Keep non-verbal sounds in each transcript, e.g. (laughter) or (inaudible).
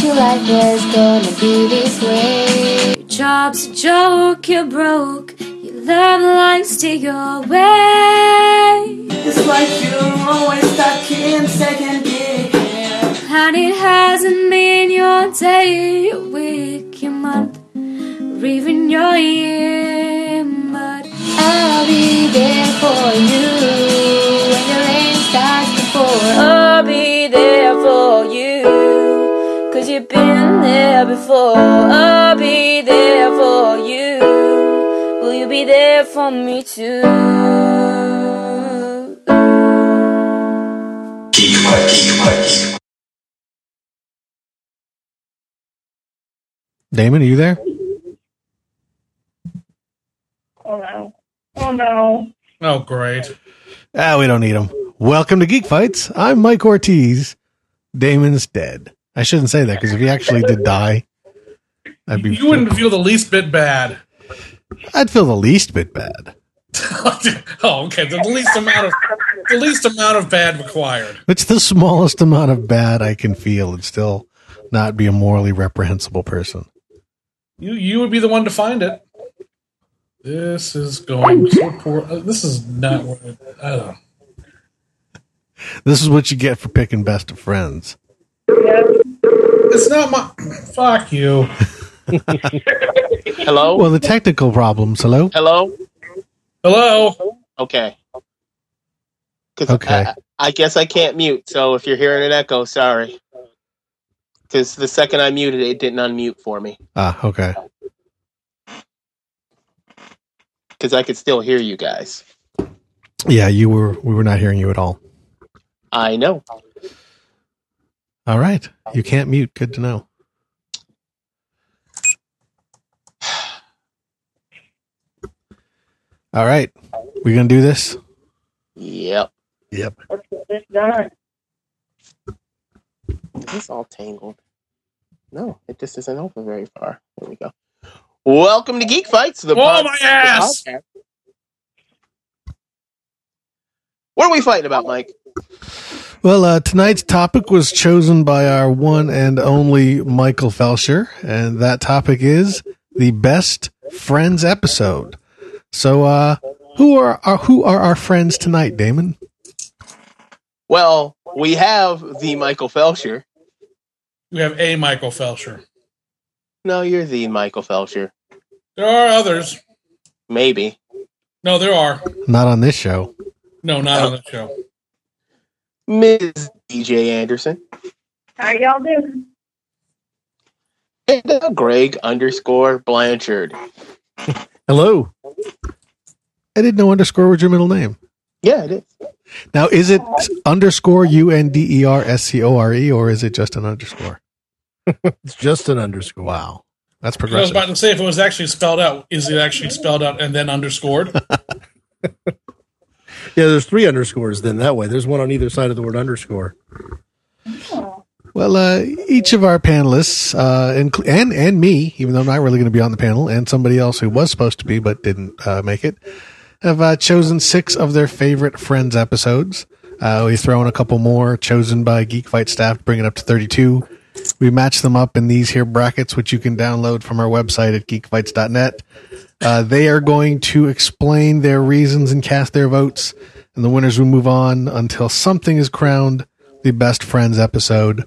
thought your life was gonna be this way. Your job's a joke, you're broke. Your love life's take your way. It's like you're always stuck in second gear. And it hasn't been your day, your week, your month, or even your year. But I'll be there for you when the rain starts to pour. I'll be there for you, cause you've been there before. I'll be there for you. Will you be there for me too? Geek Fight, Geek Fight. Damon, are you there? Oh no. Oh no. Oh, great. Ah, we don't need him. Welcome to Geek Fights. I'm Mike Ortiz. Damon's dead. I shouldn't say that because if he actually did die, I'd be. You wouldn't feel the least bit bad. I'd feel the least bit bad. (laughs) oh, okay. The least amount of the least amount of bad required. It's the smallest amount of bad I can feel and still not be a morally reprehensible person. You you would be the one to find it. This is going so poor. uh, This is not what it, I don't know. This is what you get for picking best of friends. It's not my. Fuck you. (laughs) Hello? Well, the technical problems. Hello. Hello? Hello. Okay. 'Cause Okay. I, I guess I can't mute, so if you're hearing an echo, sorry. Because the second I muted it, it didn't unmute for me. Ah, okay. Because I could still hear you guys. Yeah, you were. We were not hearing you at all. I know. All right. You can't mute. Good to know. All right. We're gonna do this? Yep. Yep. Let's get this done. This all tangled? No, it just isn't open very far. There we go. Welcome to Geek Fights. The Oh, pod- my the ass! podcast. What are we fighting about, Mike? Well, uh, tonight's topic was chosen by our one and only Michael Felsher, and that topic is the best friends episode. So, uh, who are our, who are our friends tonight, Damon? Well, we have the Michael Felsher. We have a Michael Felsher. No, you're the Michael Felsher. There are others. Maybe. No, there are. Not on this show. No, not on the show. Ms. DJ Anderson. How y'all doing? And uh, Greg underscore Blanchard. Hello. I didn't know underscore was your middle name. Yeah, it is. Now, is it underscore U N D E R S C O R E, or is it just an underscore? (laughs) It's just an underscore. Wow, that's progressive. I was about to say if it was actually spelled out, is it actually spelled out and then underscored? (laughs) Yeah, there's three underscores then that way. There's one on either side of the word underscore. Well, uh, each of our panelists, uh, incl- and and me, even though I'm not really going to be on the panel, and somebody else who was supposed to be but didn't uh, make it, have uh, chosen six of their favorite Friends episodes. Uh, we throw in a couple more chosen by Geek Fight staff to bring it up to 32. We match them up in these here brackets, which you can download from our website at geekfights.net. Uh, they are going to explain their reasons and cast their votes, and the winners will move on until something is crowned the best friends episode.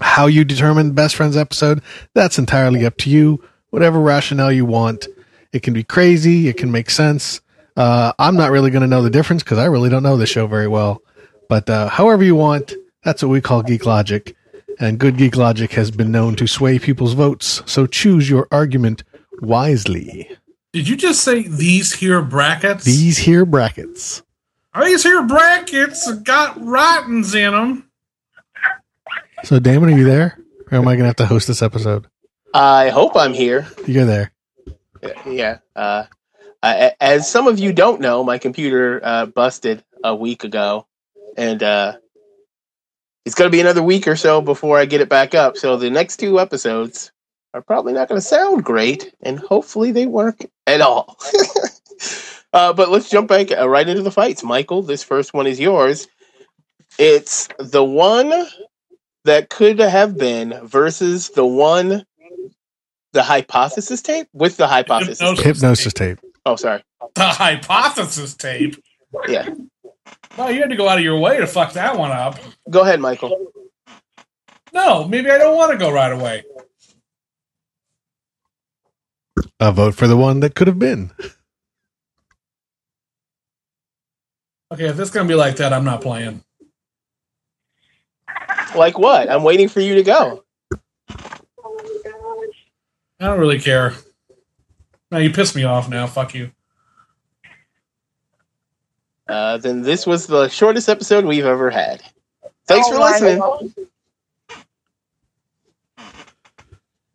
How you determine best friends episode, that's entirely up to you. Whatever rationale you want. It can be crazy, it can make sense. Uh, I'm not really going to know the difference because I really don't know the show very well. But uh, however you want, that's what we call geek logic. And good geek logic has been known to sway people's votes. So choose your argument wisely. Did you just say these here brackets? These here brackets. Are These here brackets got writings in them. So, Damon, are you there? Or am I going to have to host this episode? I hope I'm here. You're there. Yeah. Uh, as some of you don't know, my computer uh, busted a week ago, and uh, it's going to be another week or so before I get it back up. So the next two episodes are probably not going to sound great, and hopefully they work at all. (laughs) uh, but let's jump back uh, right into the fights, Michael. This first one is yours. It's the one that could have been versus the one, the hypothesis tape with the hypothesis. Hypnosis. Hypnosis tape. Oh, sorry. The hypothesis tape. Yeah. Well, you had to go out of your way to fuck that one up. Go ahead, Michael. No, maybe I don't want to go right away. A vote for the one that could have been. Okay, if it's gonna be like that, I'm not playing. Like what? I'm waiting for you to go. I don't really care. Now you piss me off. Now, fuck you. Uh, then this was the shortest episode we've ever had. Thanks Oh for listening.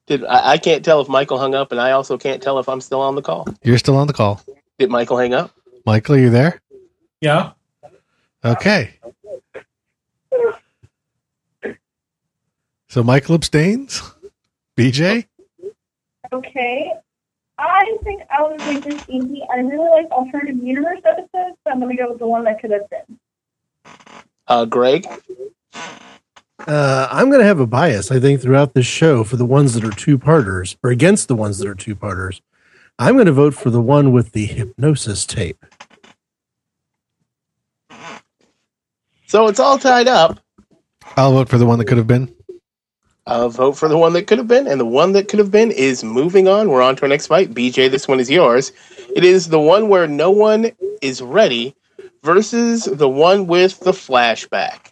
Did I, I can't tell if Michael hung up, and I also can't tell if I'm still on the call. You're still on the call. Did Michael hang up? Michael, are you there? Yeah. Okay. So Michael abstains. BJ? Okay. I think I would make this easy. I really like alternative universe episodes, so I'm going to go with the one that could have been. Uh, Greg. Uh, I'm going to have a bias, I think, throughout this show for the ones that are two parters or against the ones that are two parters. I'm going to vote for the one with the hypnosis tape. So it's all tied up. I'll vote for the one that could have been. Uh, vote for the one that could have been, and the one that could have been is moving on. We're on to our next fight. BJ, this one is yours. It is the one where no one is ready versus the one with the flashback.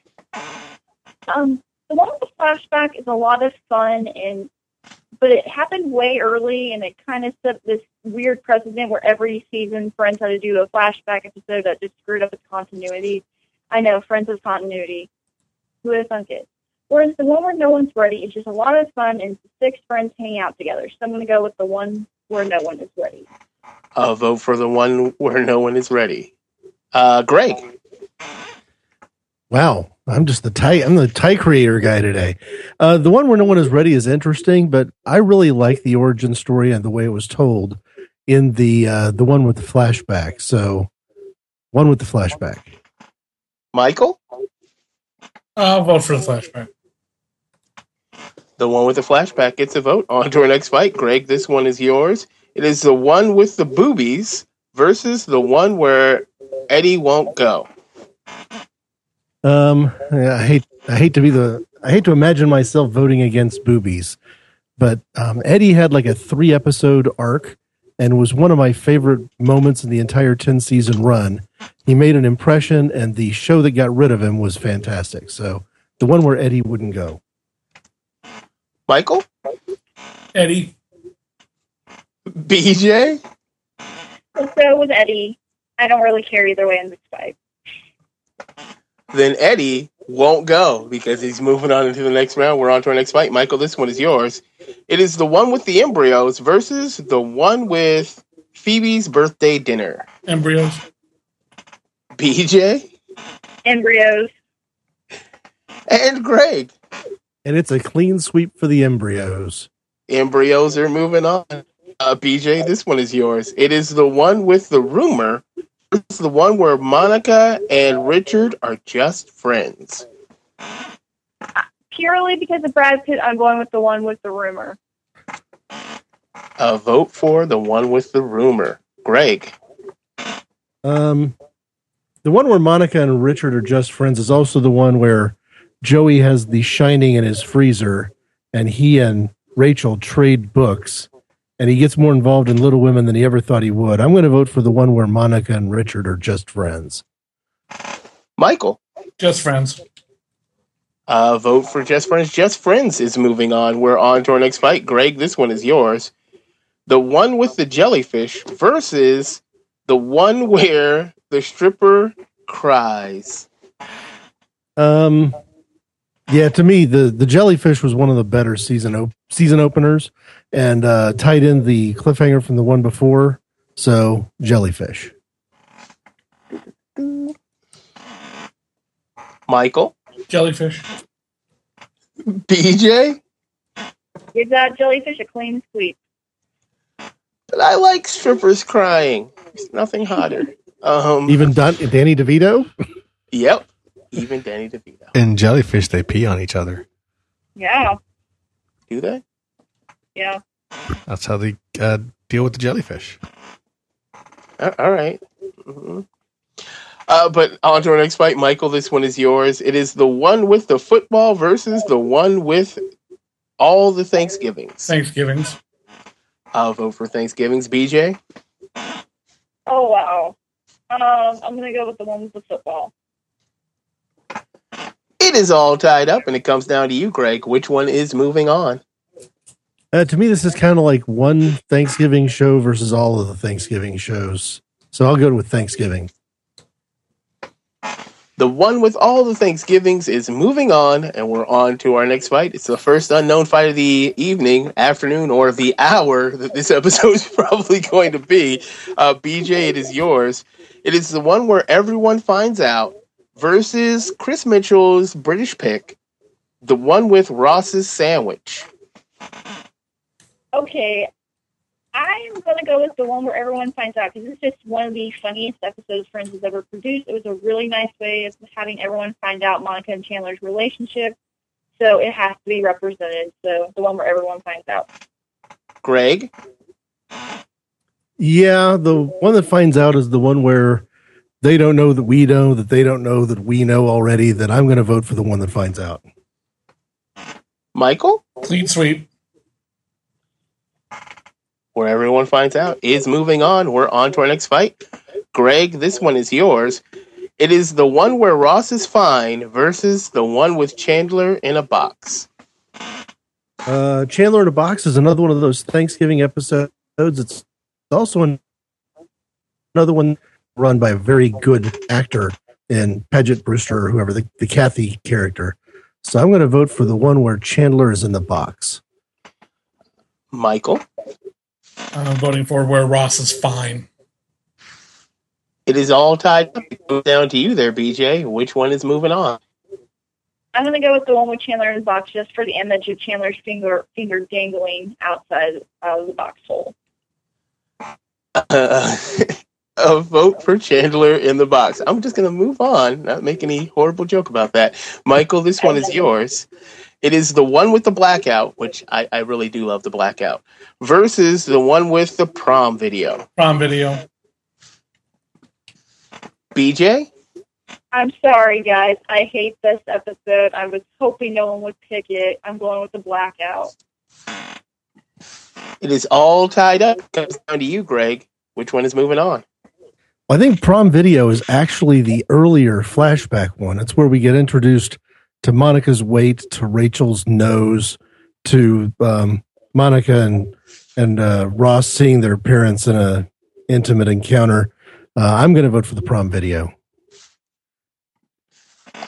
Um, the one with the flashback is a lot of fun, and but it happened way early, and it kind of set this weird precedent where every season Friends had to do a flashback episode that just screwed up its continuity. I know Friends is continuity. Who would have thunk it? Whereas the one where no one's ready is just a lot of fun, and six friends hanging out together. So I'm going to go with the one where no one is ready. Uh, vote for the one where no one is ready. Uh, Greg. Wow, I'm just the tie. I'm the tie creator guy today. Uh, the one where no one is ready is interesting, but I really like the origin story and the way it was told in the uh, the one with the flashback. So, one with the flashback. Michael. I'll vote for the flashback. The one with the flashback gets a vote. On to our next fight. Greg, this one is yours. It is the one with the boobies versus the one where Eddie won't go. Um, yeah, I hate I hate to be the I hate to imagine myself voting against boobies, but um, Eddie had like a three episode arc and was one of my favorite moments in the entire ten season run. He made an impression, and the show that got rid of him was fantastic. So the one where Eddie wouldn't go. Michael? Eddie. BJ? Let's go with Eddie. I don't really care either way in this fight. Then Eddie won't go because he's moving on into the next round. We're on to our next fight. Michael, this one is yours. It is the one with the embryos versus the one with Phoebe's birthday dinner. Embryos. BJ Embryos. and Greg. And it's a clean sweep for the embryos. Embryos are moving on. Uh, BJ, this one is yours. It is the one with the rumor. It's the one where Monica and Richard are just friends. Purely because of Brad Pitt, I'm going with the one with the rumor. A vote for the one with the rumor. Greg. Um, the one where Monica and Richard are just friends is also the one where Joey has the Shining in his freezer, and he and Rachel trade books, and he gets more involved in Little Women than he ever thought he would. I'm going to vote for the one where Monica and Richard are just friends. Michael. Just friends. Uh, vote for Just Friends. Just Friends is moving on. We're on to our next fight. Greg, this one is yours. The one with the jellyfish versus the one (laughs) where the stripper cries. Um, yeah, to me, the the jellyfish was one of the better season op- season openers, and uh, tied in the cliffhanger from the one before. So jellyfish. Michael. Jellyfish. BJ. Give that jellyfish a clean sweep. But I like strippers crying. There's nothing hotter. (laughs) Um, Even Don- Danny DeVito. Yep. Even Danny DeVito. In jellyfish, they pee on each other. Yeah, Do they? yeah. That's how they uh, deal with the jellyfish. Uh, All right. Mhm. Uh, but on to our next fight, Michael. This one is yours. It is the one with the football versus the one with all the Thanksgivings. Thanksgivings. I'll vote for Thanksgivings. BJ. Oh wow. Um, I'm gonna go with the one with the football. It is all tied up, and it comes down to you, Greg. Which one is moving on? Uh, to me, this is kind of like one Thanksgiving show versus all of the Thanksgiving shows. So I'll go with Thanksgiving. The one with all the Thanksgivings is moving on, and we're on to our next fight. It's the first unknown fight of the evening, afternoon, or the hour that this (laughs) episode is probably going to be. Uh, BJ, it is yours. It is the one where everyone finds out versus Chris Mitchell's British pick, the one with Ross's sandwich. Okay, I'm gonna go with the one where everyone finds out because it's just one of the funniest episodes Friends has ever produced. It was a really nice way of having everyone find out Monica and Chandler's relationship, so it has to be represented. So the one where everyone finds out. Greg, Yeah, the one that finds out is the one where they don't know that we know that they don't know that we know already. That I'm going to vote for the one that finds out. Michael, Clean sweep. where everyone finds out, is moving on. We're on to our next fight. Greg, this one is yours. It is the one where Ross is fine versus the one with Chandler in a box. Uh, Chandler in a Box is another one of those Thanksgiving episodes. It's also an, another one run by a very good actor in Paget Brewster or whoever the, the Kathy character. So I'm going to vote for the one where Chandler is in the box. Michael, I'm voting for where Ross is fine. it is all tied up. It goes down to you there, BJ. Which one is moving on? I'm gonna go with the one with Chandler in the box just for the image of Chandler's finger finger dangling outside of the box hole. Uh, (laughs) a vote for Chandler in the box. I'm just going to move on, not make any horrible joke about that. Michael, this one is yours. It is the one with the blackout, which I, I really do love the blackout, versus the one with the prom video. Prom video. BJ? I'm sorry, guys. I hate this episode. I was hoping no one would pick it. I'm going with the blackout. It is all tied up. Comes down to you, Greg. Which one is moving on? I think prom video is actually the earlier flashback one. It's where we get introduced to Monica's weight, to Rachel's nose, to um, Monica and and uh, Ross seeing their parents in a intimate encounter. Uh, I'm going to vote for the prom video.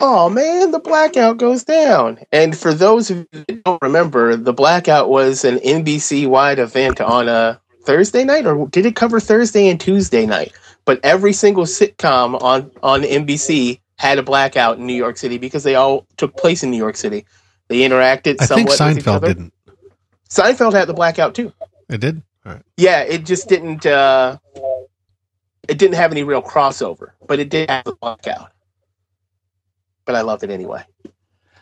Oh man, the blackout goes down. And for those who don't remember, the blackout was an NBC wide event on a Thursday night, or did it cover Thursday and Tuesday night? But every single sitcom on on NBC had a blackout in New York City because they all took place in New York City. They interacted I think somewhat with each Seinfeld didn't. Seinfeld had the blackout too. It did. All right. Yeah, it just didn't. Uh, it didn't have any real crossover, but it did have the blackout. But I loved it anyway.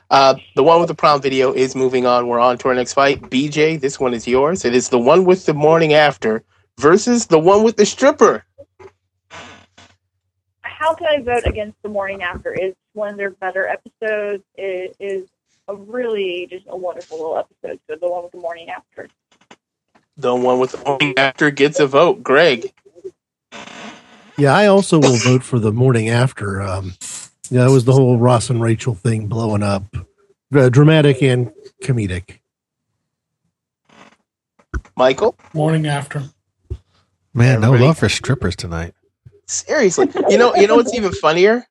Uh, the one with the prom video is moving on. We're on to our next fight. BJ, this one is yours. It is the one with the morning after versus the one with the stripper. How can I vote against the morning after? It's one of their better episodes. It is a really just a wonderful little episode. So the one with the morning after. The one with the morning after gets a vote. Greg, Yeah, I also will vote for the morning after. Um, yeah, that was the whole Ross and Rachel thing blowing up, uh, dramatic and comedic. Michael. Morning after. Man, no love for strippers tonight. Seriously, you know, you know what's even funnier?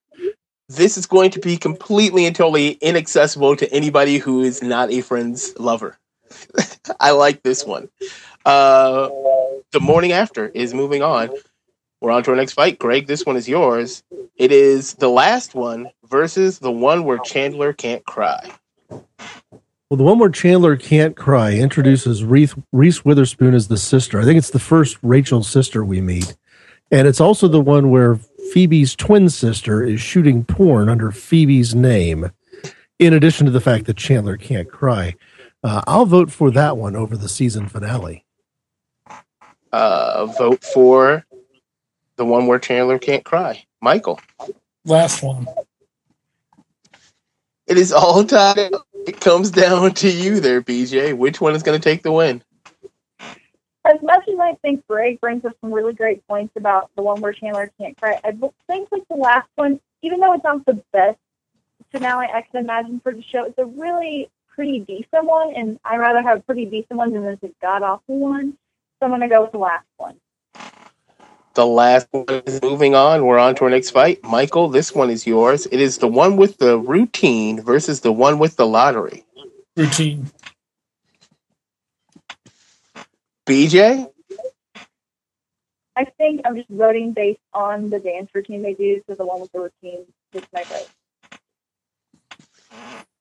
This is going to be completely and totally inaccessible to anybody who is not a friend's lover. (laughs) I like this one. Uh, the morning after is moving on. We're on to our next fight. Greg, this one is yours. It is the last one versus the one where Chandler can't cry. Well, the one where Chandler can't cry introduces Reese, Reese Witherspoon as the sister. I think it's the first Rachel sister we meet. And it's also the one where Phoebe's twin sister is shooting porn under Phoebe's name. in addition to the fact that Chandler can't cry. Uh, I'll vote for that one over the season finale. Uh, vote for the one where Chandler can't cry. Michael. Last one. It is all tied. up. It comes down to you there, BJ. Which one is going to take the win? As much as I think Greg brings up some really great points about the one where Chandler can't cry, I think like the last one, even though it's not the best finale I can imagine for the show, it's a really pretty decent one, and I'd rather have a pretty decent ones than this god awful one. So I'm gonna go with the last one. The last one is moving on. We're on to our next fight. Michael, this one is yours. It is the one with the routine versus the one with the lottery. Routine. BJ? I think I'm just voting based on the dance routine they do, so the one with the routine is my vote.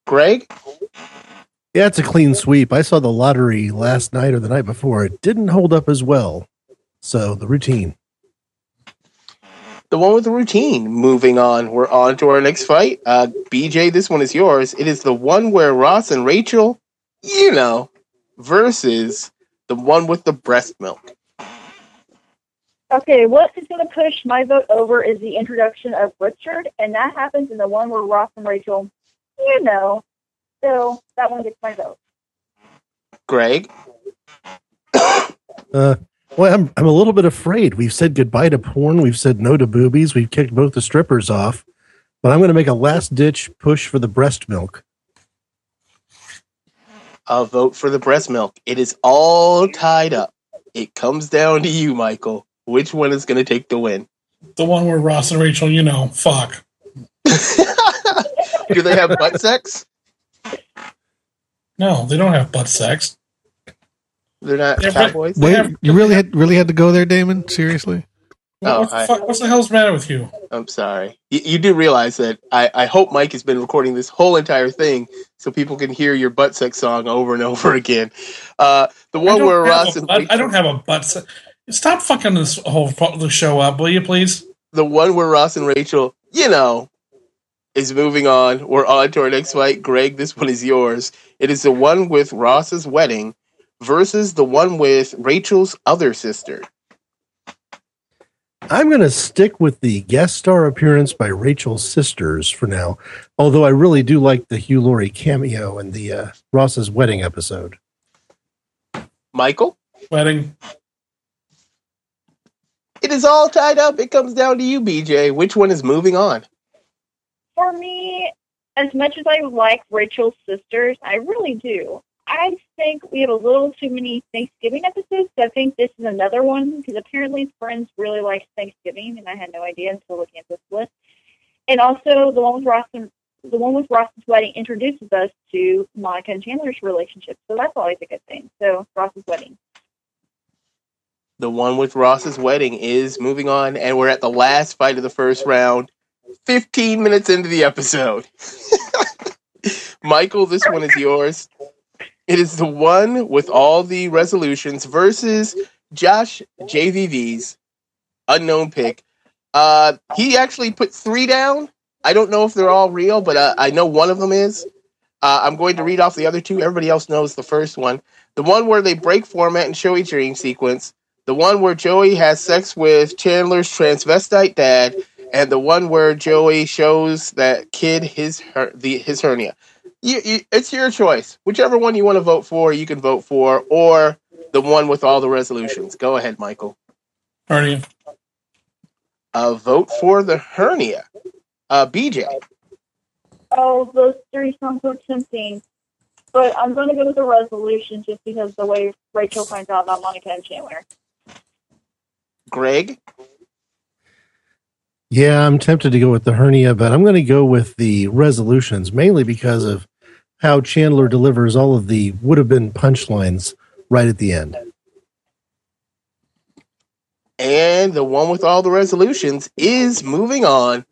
Greg? Yeah, it's a clean sweep. I saw the lottery last night or the night before. It didn't hold up as well. So the routine. The one with the routine. Moving on. We're on to our next fight. Uh, BJ, this one is yours. It is the one where Ross and Rachel, you know, versus the one with the breast milk. Okay, what is going to push my vote over is the introduction of Richard, and that happens in the one where Ross and Rachel, you know. So that one gets my vote. Greg? (coughs) Uh, well, I'm I'm a little bit afraid. We've said goodbye to porn. We've said no to boobies. We've kicked both the strippers off. But I'm going to make a last ditch push for the breast milk. I'll vote for the breast milk. It is all tied up. It comes down to you, Michael. Which one is going to take the win? The one where Ross and Rachel, you know, fuck. (laughs) Do they have butt sex? No, they don't have butt sex. They're not They're cowboys. Wait, you really had really had to go there, Damon? Seriously? Oh, what the what's the hell's the matter with you? I'm sorry. You, you do realize that I, I hope Mike has been recording this whole entire thing so people can hear your butt sex song over and (laughs) over again. Uh, the one where Ross and butt- I don't have a butt. se- Stop fucking this whole the show up, will you, please? the one where Ross and Rachel, you know, is moving on. We're on to our next fight. Greg, this one is yours. It is the one with Ross's wedding versus the one with Rachel's other sister. I'm going to stick with the guest star appearance by Rachel's sisters for now. Although I really do like the Hugh Laurie cameo in the uh, Ross's wedding episode. Michael? Wedding. It is all tied up. It comes down to you, BJ. Which one is moving on? For me, as much as I like Rachel's sisters, I really do. I think we have a little too many Thanksgiving episodes. So I think this is another one because apparently Friends really likes Thanksgiving, and I had no idea until looking at this list. And also the one with Ross and the one with Ross's wedding introduces us to Monica and Chandler's relationship, so that's always a good thing. So Ross's wedding. The one with Ross's wedding is moving on, and we're at the last fight of the first round. 15 minutes into the episode. (laughs) Michael, this one is yours. It is the one with all the resolutions versus Josh JVV's unknown pick. Uh, he actually put three down. I don't know if they're all real, but uh, I know one of them is. Uh, I'm going to read off the other two. Everybody else knows the first one. The one where they break format and show a dream sequence. The one where Joey has sex with Chandler's transvestite dad, and the one where Joey shows that kid his her, the his hernia. You, you, it's your choice. Whichever one you want to vote for, you can vote for, or the one with all the resolutions. Go ahead, Michael. Hernia. Uh, vote for the hernia. Uh, BJ. Oh, those three sound so tempting. But I'm going to go with the resolution just because the way Rachel finds out about Monica and Chandler. Greg. Yeah, I'm tempted to go with the hernia, but I'm going to go with the resolutions mainly because of how Chandler delivers all of the would have been punchlines right at the end. And the one with all the resolutions is moving on.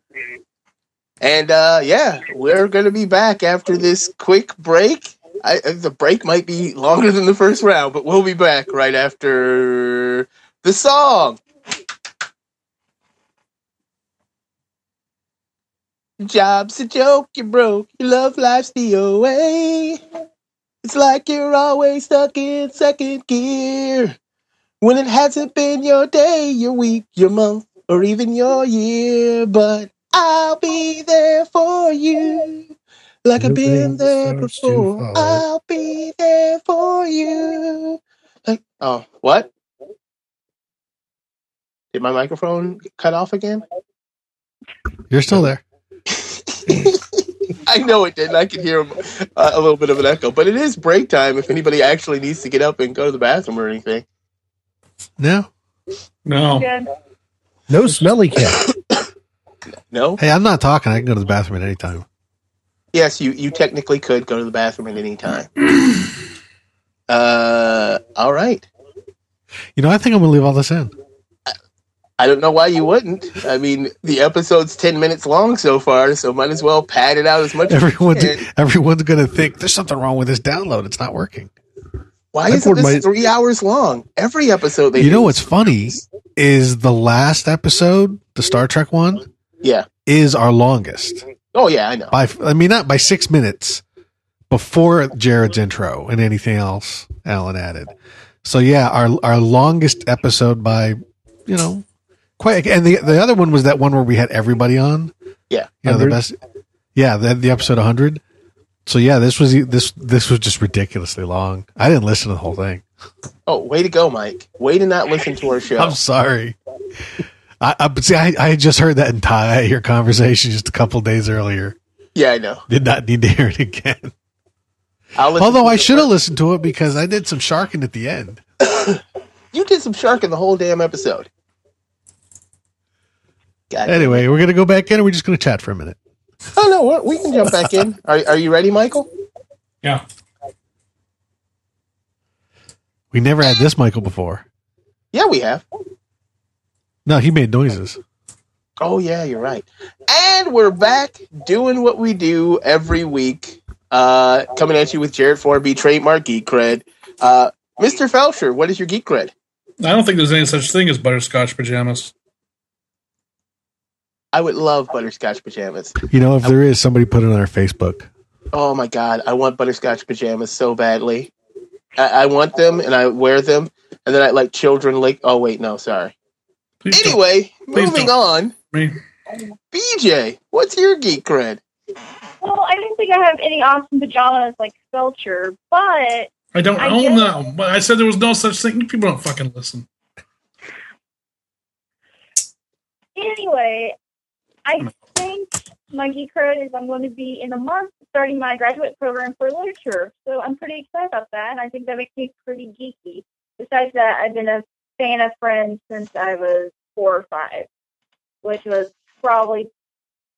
And uh, yeah, we're going to be back after this quick break. I, I- the break might be longer than the first round, but we'll be back right after the song. Job's a joke, you're broke. Your love life's the away. It's like you're always stuck in second gear. When it hasn't been your day, your week, your month, or even your year. But I'll be there for you. Like I've been Moving there starts to before. fall. I'll be there for you. Like, oh, what? Did my microphone cut off again? You're still there. (laughs) I know it didn't. I could hear uh, a little bit of an echo, but it is break time. If anybody actually needs to get up and go to the bathroom or anything, No. No. No smelly cat. no. Hey, I'm not talking. I can go to the bathroom at any time. Yes, you you technically could go to the bathroom at any time. (clears throat) uh, all right. You know, I think I'm gonna leave all this in. I don't know why you wouldn't. I mean, the episode's ten minutes long so far, so might as well pad it out as much. as Everyone's can. everyone's gonna think there's something wrong with this download. It's not working. Why isn't this my- three hours long? Every episode they you know what's funny is the last episode, the Star Trek one, Yeah. is our longest Oh yeah, I know. by. I mean, not by six minutes before Jared's intro and anything else Alan added. So yeah, our our longest episode by you know quite. And the the other one was that one where we had everybody on. Yeah. you know the best. Yeah, the, the episode 100. So yeah, this was this this was just ridiculously long. I didn't listen to the whole thing. Oh, way to go, Mike. Way to not listen to our show. (laughs) I'm sorry. I, I but see. I, I just heard that entire your conversation just a couple days earlier. yeah, I know. Did not need to hear it again. Although I should have listened to it because I did some sharking at the end. (coughs) You did some sharking the whole damn episode. God. Anyway, we're gonna go back in, or we're just gonna chat for a minute. Oh no, we're- we can jump back in. Are are you ready, Michael? Yeah. We never had this Michael before. Yeah, we have. No, he made noises. Oh yeah, you're right. And we're back doing what we do every week. Uh, coming at you with Jared Forby, trademark geek cred. Uh, Mr. Felsher, what is your geek cred? I don't think there's any such thing as butterscotch pajamas. I would love butterscotch pajamas. You know, if there is, somebody put it on our Facebook. Oh my god, I want butterscotch pajamas so badly. I, I want them and I wear them, and then I like children like. Oh wait, no, sorry. Please Anyway, moving don't. on. me. BJ, what's your geek cred? Well, I don't think I have any awesome pajamas like Felsher, but I don't I own guess- them. But I said there was no such thing. People don't fucking listen. anyway, I think my geek cred is I'm going to be in a month starting my graduate program for literature. So I'm pretty excited about that, and I think that makes me pretty geeky. Besides that, I've been a fan of Friends since I was four or five, which was probably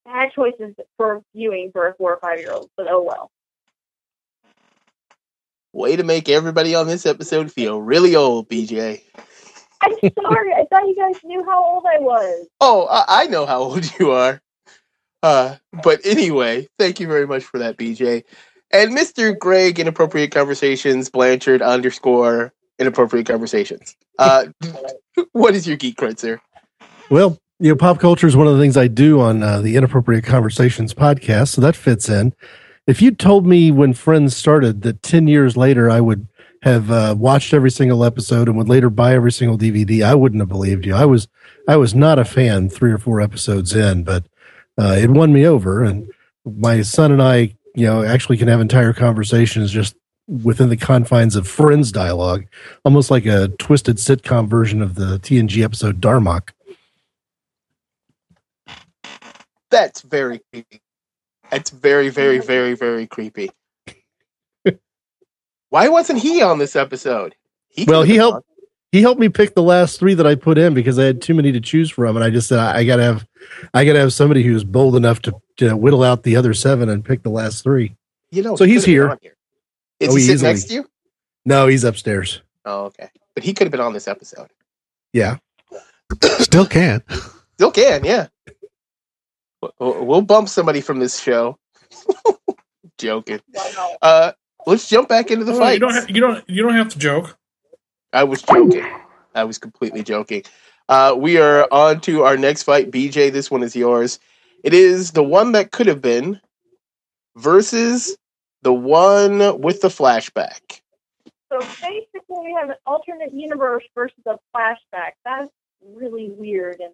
bad choices for viewing for a four or five year old, but oh well. Way to make everybody on this episode feel really old, BJ. I'm sorry, I thought you guys knew how old I was. Oh, I, I know how old you are. Uh, but anyway, thank you very much for that, BJ. And Mr. Greg, Inappropriate Conversations, Blanchard underscore Inappropriate Conversations. Uh, (laughs) what is your geek cred, sir? Well, you know, pop culture is one of the things I do on uh, the Inappropriate Conversations podcast, so that fits in. If you told me when Friends started that 10 years later I would have uh, watched every single episode and would later buy every single DVD, I wouldn't have believed you. I was I was not a fan three or four episodes in, but uh, it won me over. And my son and I, you know, actually can have entire conversations just within the confines of Friends dialogue, almost like a twisted sitcom version of the TNG episode Darmok. That's very creepy. That's very, very, very, very creepy. Why wasn't he on this episode? He Well, he helped- on. he helped me pick the last three that I put in because I had too many to choose from, and I just said I, I gotta have, I gotta have somebody who's bold enough to, to whittle out the other seven and pick the last three. You know, So he he's here. here. Is Oh, he he sitting easily- next to you? No, he's upstairs. Oh, okay. But he could have been on this episode. Yeah, (coughs) Still can. Still can, yeah. We'll- We'll bump somebody from this show. (laughs) Joking. Uh, let's jump back into the Oh, fight. you don't. Ha- you don't. You don't have to joke. I was joking. I was completely joking. Uh, we are on to our next fight. BJ, this one is yours. It is the one that could have been versus the one with the flashback. So basically, we have an alternate universe versus a flashback. That's really weird, and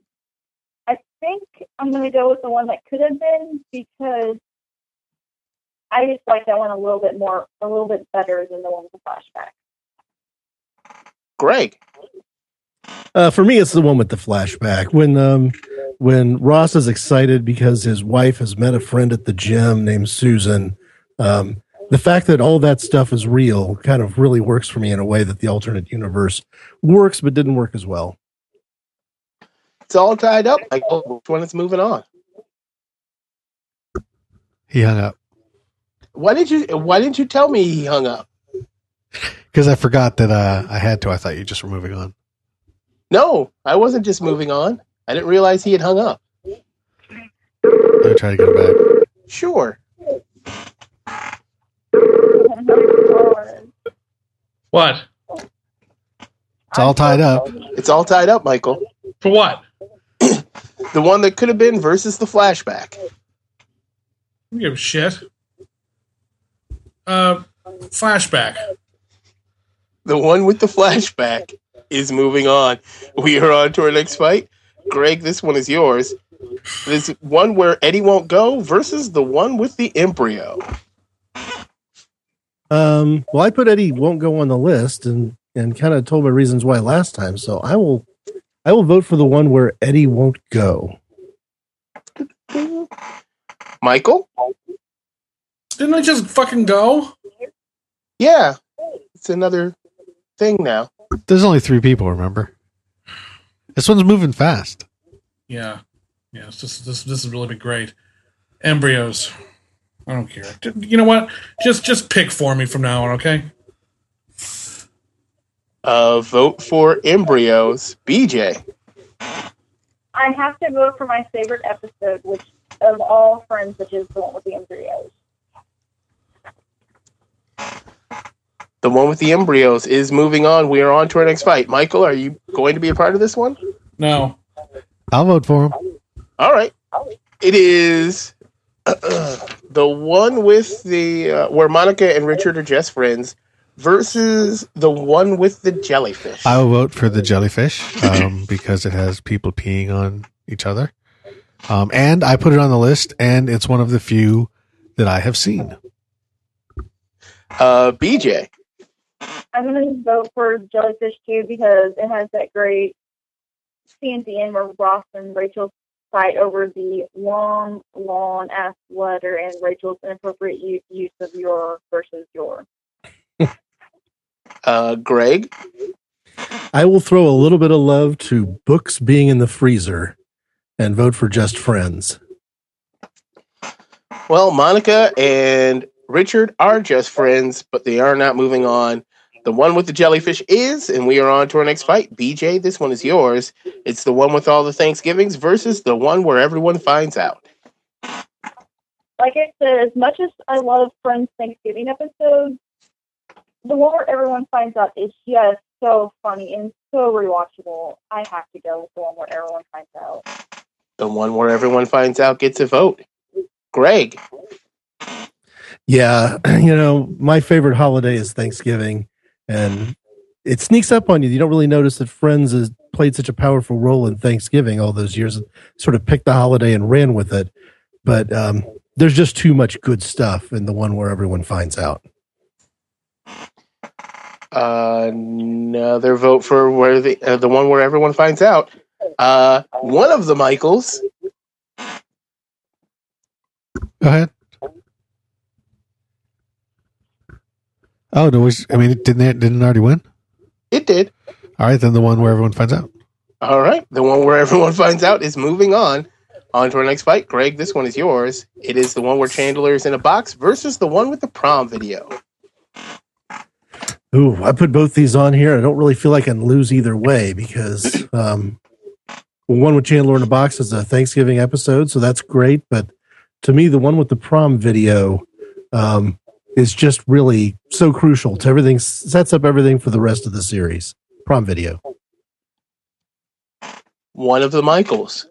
I think I'm going to go with the one that could have been because I just like that one a little bit more, a little bit better than the one with the flashback. Greg. Uh, for me, it's the one with the flashback when um, when Ross is excited because his wife has met a friend at the gym named Susan. Um, the fact that all that stuff is real kind of really works for me in a way that the alternate universe works, but didn't work as well. It's all tied up. Like, which one is moving on? He hung up Why did you? Why didn't you tell me he hung up? because I forgot that uh, I had to. I thought you just were moving on. No, I wasn't just moving on. I didn't realize he had hung up. Let me try to get him back. Sure. What? It's all tied up. It's all tied up, Michael. For what? (clears throat) The one that could have been versus the flashback. I give a shit. Uh, flashback. The one with the flashback is moving on. We are on to our next fight. Greg, this one is yours. This one where Eddie won't go versus the one with the embryo. Um, well, I put Eddie won't go on the list and and kind of told my reasons why last time. So I will I will vote for the one where Eddie won't go. Michael? Didn't I just fucking go? Yeah. It's another thing now. There's only three people. Remember, this one's moving fast. Yeah. Yeah, it's just this this has really been great. Embryos. I don't care. You know what? Just just pick for me from now on, okay? Uh, vote for embryos. BJ. I have to vote for my favorite episode, which of all Friends, which is the one with the embryos. The one with the embryos is moving on. We are on to our next fight. Michael, are you going to be a part of this one? No. I'll vote for him. All right. It is (clears throat) the one with the uh, where Monica and Richard are just friends versus the one with the jellyfish. I will vote for the jellyfish um, (laughs) because it has people peeing on each other. Um, and I put it on the list, and it's one of the few that I have seen. Uh, BJ. I'm going to vote for Jellyfish too because it has that great scene at the end where Ross and Rachel fight over the long, long ass letter and Rachel's inappropriate u- use of your versus your. (laughs) Uh, Greg. I will throw a little bit of love to books being in the freezer and vote for Just Friends. Well, Monica and Richard are just friends, but they are not moving on. The one with the jellyfish is, and we are on to our next fight. BJ, this one is yours. It's the one with all the Thanksgivings versus the one where everyone finds out. Like I said, as much as I love Friends Thanksgiving episodes, the one where everyone finds out is just so funny and so rewatchable. I have to go with the one where everyone finds out. The one where everyone finds out gets a vote. Greg. Yeah, (clears throat) you know, my favorite holiday is Thanksgiving, and it sneaks up on you. You don't really notice that Friends has played such a powerful role in Thanksgiving all those years, and sort of picked the holiday and ran with it. But um, there's just too much good stuff in the one where everyone finds out. Uh, another vote for where the uh, the one where everyone finds out. Uh, one of the Michaels. Go ahead. Oh, no, was I mean, didn't it didn't it already win? It did. All right, then the one where everyone finds out. All right, the one where (laughs) everyone finds out is moving on. On to our next fight, Greg. This one is yours. It is the one where Chandler is in a box versus the one with the prom video. Ooh, I put both these on here. I don't really feel like I can lose either way because um, one with Chandler in a box is a Thanksgiving episode, so that's great. But to me, the one with the prom video um, is just really so crucial to everything. Sets up everything for the rest of the series. Prom video. One of the Michaels.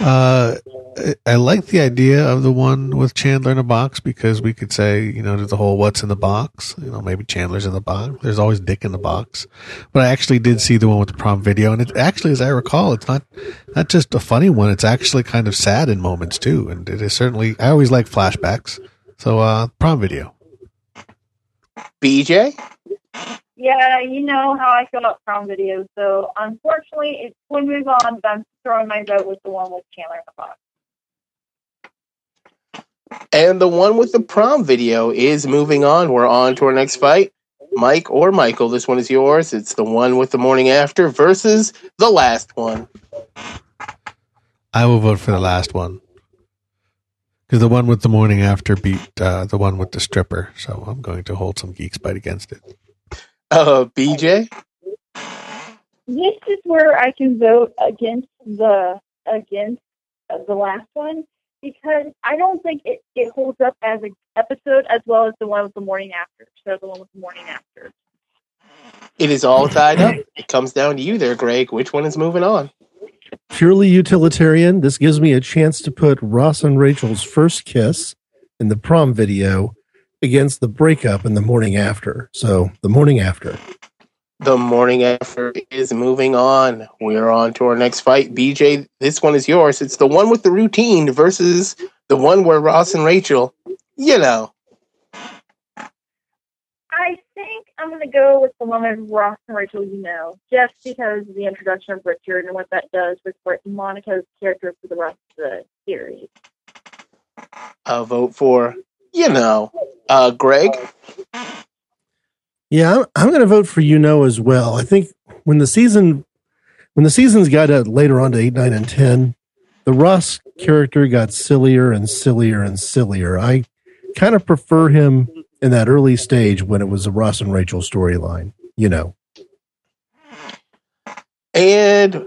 Uh, I- I like the idea of the one with Chandler in a box because we could say, you know, there's the whole what's in the box. You know, maybe Chandler's in the box. There's always Dick in the box. But I actually did see the one with the prom video, and it actually, as I recall, it's not not just a funny one. It's actually kind of sad in moments too, and it is certainly. I always like flashbacks. So, uh, prom video. BJ? Yeah, you know how I feel about prom videos. So unfortunately, it's going to move on. But I'm throwing my vote with the one with Chandler in the box. And the one with the prom video is moving on. We're on to our next fight. Mike or Michael, this one is yours. It's the one with the morning after versus the last one. I will vote for the last one because the one with the morning after beat uh, the one with the stripper. So I'm going to hold some geek spite against it. Uh, BJ? This is where I can vote against the against uh, the last one because I don't think it, it holds up as an episode as well as the one with the morning after. So the one with the morning after. It is all tied up. It comes down to you there, Greg. Which one is moving on? Purely utilitarian. This gives me a chance to put Ross and Rachel's first kiss in the prom video against the breakup in the morning after. So the morning after. The morning after is moving on. We're on to our next fight. BJ, this one is yours. It's the one with the routine versus the one where Ross and Rachel, you know, I think I'm going to go with the one with Ross and Rachel, you know, just because of the introduction of Richard and what that does with Monica's character for the rest of the series. I'll vote for, you know, uh, Greg. Yeah, I'm, I'm going to vote for you know as well. I think when the season when the seasons got uh, later on to eight, nine, and ten, the Ross character got sillier and sillier and sillier. I kind of prefer him in that early stage when it was a Ross and Rachel storyline. You know, And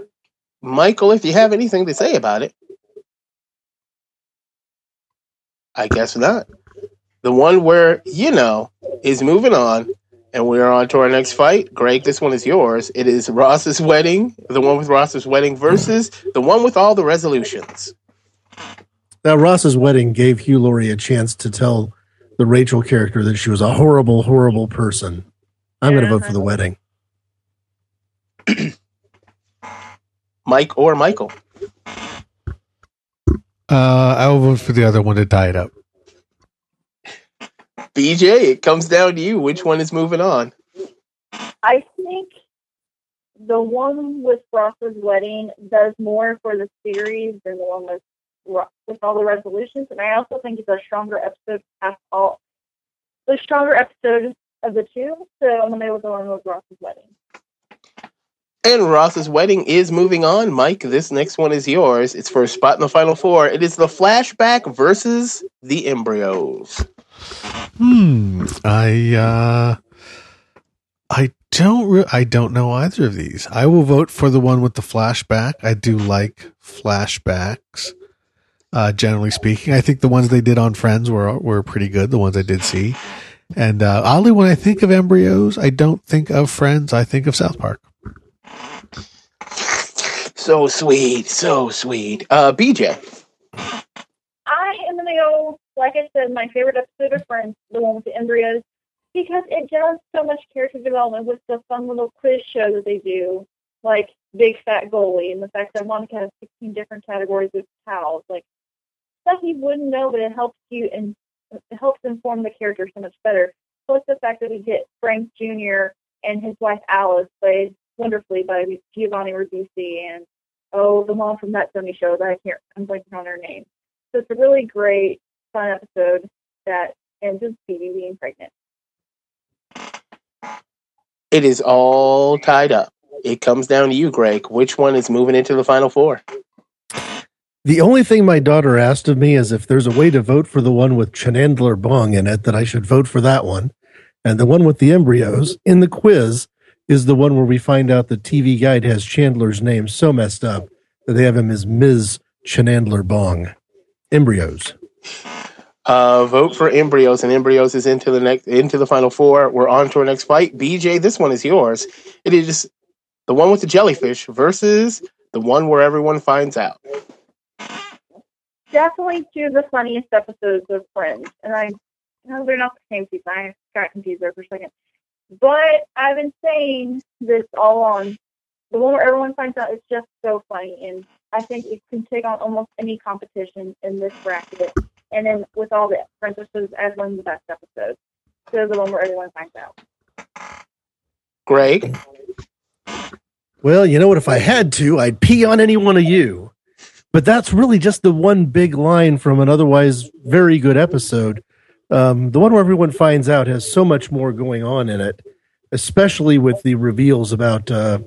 Michael, if you have anything to say about it, I guess not. The one where, you know, is moving on, and we're on to our next fight. Greg, this one is yours. It is Ross's wedding, the one with Ross's wedding versus the one with all the resolutions. now Ross's wedding gave Hugh Laurie a chance to tell the Rachel character that she was a horrible, horrible person. I'm going to vote for the wedding. (clears throat) Mike or Michael. Uh, I will vote for the other one to tie it up. (laughs) BJ, it comes down to you. Which one is moving on? I think the one with Ross's wedding does more for the series than the one with Ro- with all the resolutions, and I also think it's a stronger episode past all the stronger episode of the two. So I'm gonna go with the one with Ross's wedding. And Ross's wedding is moving on. Mike, this next one is yours. It's for a spot in the final four. It is the flashback versus the embryos. Hmm. I uh, I don't. Re- I don't know either of these. I will vote for the one with the flashback. I do like flashbacks. Uh, generally speaking, I think the ones they did on Friends were were pretty good. The ones I did see, and uh, oddly, when I think of embryos, I don't think of Friends. I think of South Park. So sweet, so sweet. Uh, BJ. I am gonna go, like I said, my favorite episode of Friends, the one with the embryos, because it does so much character development with the fun little quiz show that they do, like Big Fat Goalie, and the fact that Monica has 16 different categories of cows, like stuff you wouldn't know, but it helps you and it helps inform the character so much better. Plus the fact that we get Frank Jr. and his wife Alice played wonderfully by Giovanni Ribisi and oh the mom from that Sony show that I can't I'm blanking on her name. So it's a really great, fun episode that ends with Phoebe being pregnant. It is all tied up. It comes down to you, Greg. Which one is moving into the final four? The only thing my daughter asked of me is if there's a way to vote for the one with Chandler Bong in it, that I should vote for that one. And the one with the embryos in the quiz is the one where we find out the TV guide has Chandler's name so messed up that they have him as Ms. Chandler Bong. Embryos. Uh, vote for embryos, and embryos is into the next into the final four. We're on to our next fight. BJ, this one is yours. It is the one with the jellyfish versus the one where everyone finds out. Definitely two of the funniest episodes of Friends. And I no, they're not the same season. I got confused there for a second. But I've been saying this all on the one where everyone finds out is just so funny and I think it can take on almost any competition in this bracket. And then with all the Friends episodes as one of the best episodes. So the one where everyone finds out. Greg, Well, you know what? If I had to, I'd pee on any one of you. But that's really just the one big line from an otherwise very good episode. Um, the one where everyone finds out has so much more going on in it, especially with the reveals about uh,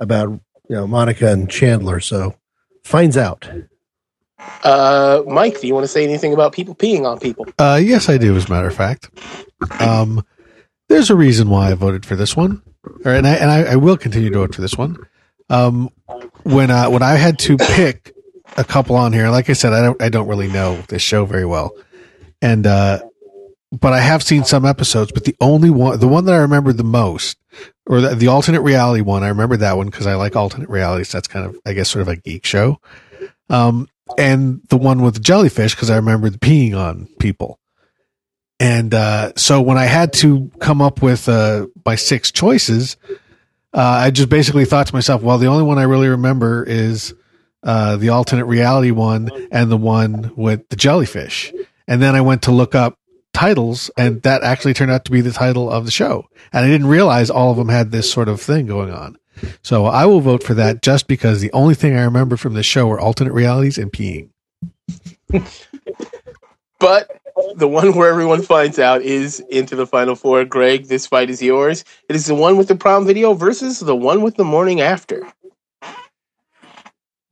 about you know Monica and Chandler. So finds out. uh, Mike, do you want to say anything about people peeing on people? Uh, yes, I do. As a matter of fact, um, there's a reason why I voted for this one, or, and I and I, I will continue to vote for this one. Um, when uh, when I had to pick a couple on here, like I said, I don't I don't really know this show very well, and uh, but I have seen some episodes. But the only one, the one that I remember the most, or the, the alternate reality one, I remember that one because I like alternate realities. That's kind of I guess sort of a geek show. Um, and the one with the jellyfish because I remember the peeing on people. And uh, so when I had to come up with uh, my six choices, uh, I just basically thought to myself, well, the only one I really remember is uh, the alternate reality one and the one with the jellyfish. And then I went to look up titles, and that actually turned out to be the title of the show. And I didn't realize all of them had this sort of thing going on. So I will vote for that just because the only thing I remember from this show were alternate realities and peeing. (laughs) But the one where everyone finds out is into the final four. Greg, this fight is yours. It is the one with the prom video versus the one with the morning after.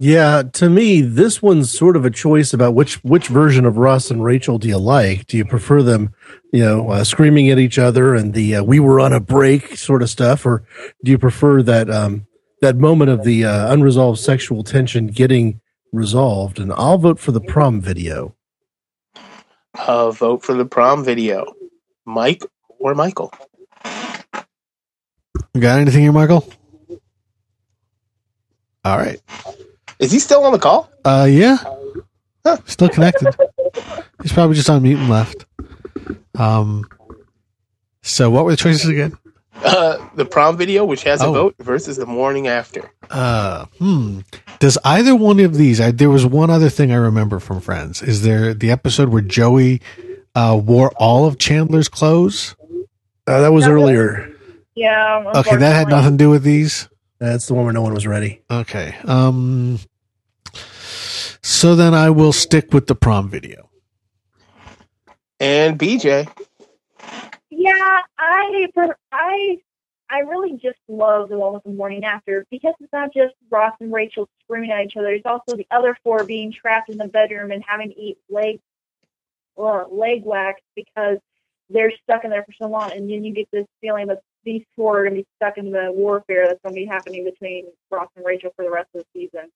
Yeah, to me, this one's sort of a choice about which which version of Ross and Rachel do you like? Do you prefer them, you know, uh, screaming at each other and the uh, "we were on a break" sort of stuff, or do you prefer that um, that moment of the uh, unresolved sexual tension getting resolved? And I'll vote for the prom video. Uh, vote for the prom video. Mike or Michael? You got anything here, Michael? All right. Is he still on the call? Uh, yeah. Still connected. He's probably just on mute and left. Um. So what were the choices again? Uh, the prom video, which has a Oh. vote, versus the morning after. Uh, hmm. Does either one of these? I, there was one other thing I remember from Friends. Is there the episode where Joey uh, wore all of Chandler's clothes? Uh, that was earlier. Yeah. Okay, that had nothing to do with these. That's the one where no one was ready. Okay. Um. So then I will stick with the prom video. And BJ. Yeah, I per- I I really just love the one with the morning after because it's not just Ross and Rachel screaming at each other. It's also the other four being trapped in the bedroom and having to eat leg well, leg wax because they're stuck in there for so long, and then you get this feeling that these four are going to be stuck in the warfare that's going to be happening between Ross and Rachel for the rest of the season.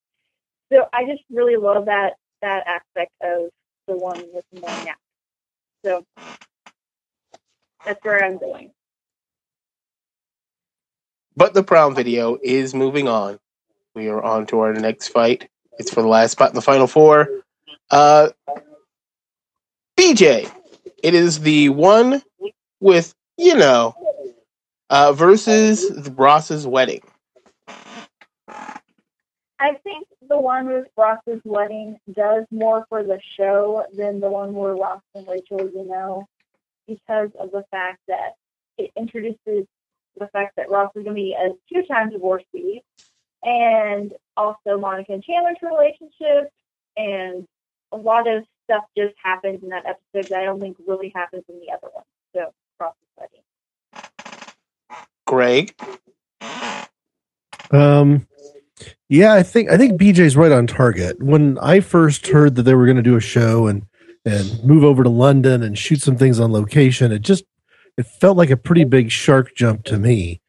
So I just really love that that aspect of the one with the morning after. So that's where I'm going. But the prom video is moving on. We are on to our next fight. It's for the last spot in the final four. Uh, BJ, it is the one with, you know, uh, versus Ross's wedding. I think the one with Ross's wedding does more for the show than the one where Ross and Rachel, you know, because of the fact that it introduces the fact that Ross is going to be a two-time divorcee, and also Monica and Chandler's relationship, and a lot of stuff just happens in that episode that I don't think really happens in the other one. So Ross's wedding. Greg, Um, yeah, I think I think BJ's right on target. When I first heard that they were going to do a show and and move over to London and shoot some things on location, it just it felt like a pretty big shark jump to me.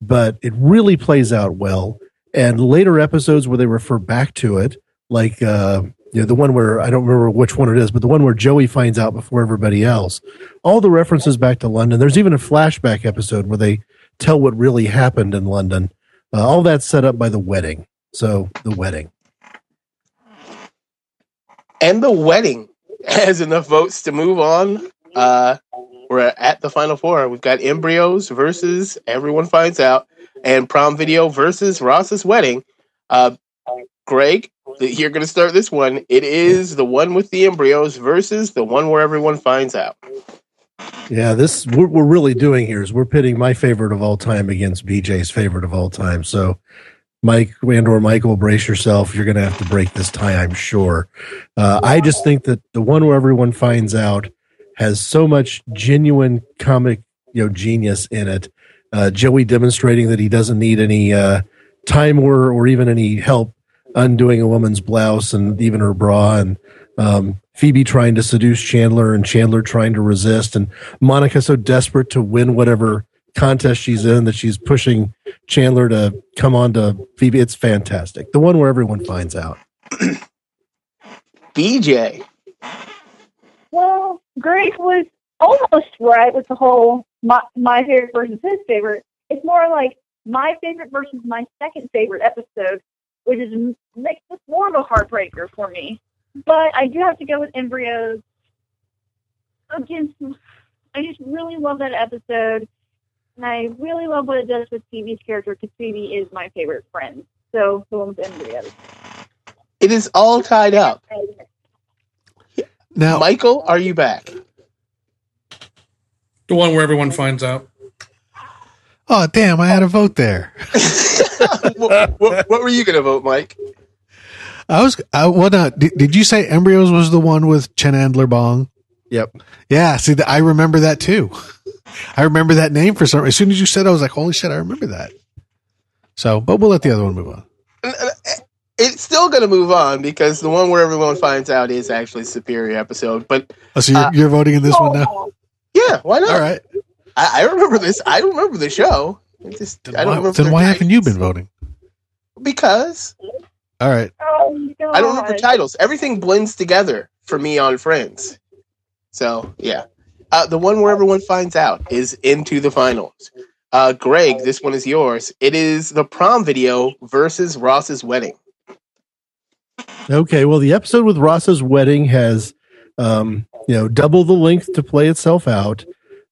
But it really plays out well. And later episodes where they refer back to it, like uh, you know, the one where I don't remember which one it is, but the one where Joey finds out before everybody else, all the references back to London. There's even a flashback episode where they tell what really happened in London. Uh, all that's set up by the wedding. So the wedding. and the wedding (laughs) has enough votes to move on. Uh, we're at the final four. We've got embryos versus everyone finds out, and prom video versus Ross's wedding. Uh, Greg, you're going to start this one. It is the one with the embryos versus the one where everyone finds out. Yeah, this what we're really doing here is we're pitting my favorite of all time against BJ's favorite of all time. So, Mike and or Michael, brace yourself. You're going to have to break this tie, I'm sure. Uh, I just think that the one where everyone finds out has so much genuine comic, you know, genius in it. Uh, Joey demonstrating that he doesn't need any uh, time or or even any help undoing a woman's blouse and even her bra, and um, Phoebe trying to seduce Chandler and Chandler trying to resist, and Monica so desperate to win whatever contest she's in that she's pushing Chandler to come on to Phoebe. It's fantastic. The one where everyone finds out. (clears throat) BJ, Well, Grace was almost right with the whole my, my favorite versus his favorite. It's more like my favorite versus my second favorite episode, which is makes this more of a heartbreaker for me. But I do have to go with embryos. Against, I just really love that episode, and I really love what it does with Phoebe's character because Phoebe is my favorite friend. So the one with embryos. it is all tied up. Now, Michael, are you back? The one where everyone finds out. oh damn, I had a vote there. (laughs) what, what, what were you going to vote, Mike? I was, I, well, no, did, did you say embryos was the one with Chandler Bong? Yep. Yeah, see, I remember that too. (laughs) I remember that name for some. As soon as you said, it, I was like, "Holy shit, I remember that." So, but we'll let the other one move on. It's still going to move on because the one where everyone finds out is actually a superior episode. But Oh, so you're, Uh, you're voting in this one now. Oh, yeah, why not? All right. I, I remember this. I don't remember the show. I just Then I don't why, remember. then why haven't you been voting? Because All right. oh, God. I don't remember titles. Everything blends together for me on Friends. So yeah, uh, the one where everyone finds out is into the finals. Uh, Greg, this one is yours. It is the prom video versus Ross's wedding. Okay, well, the episode with Ross's wedding has, um, you know, double the length to play itself out.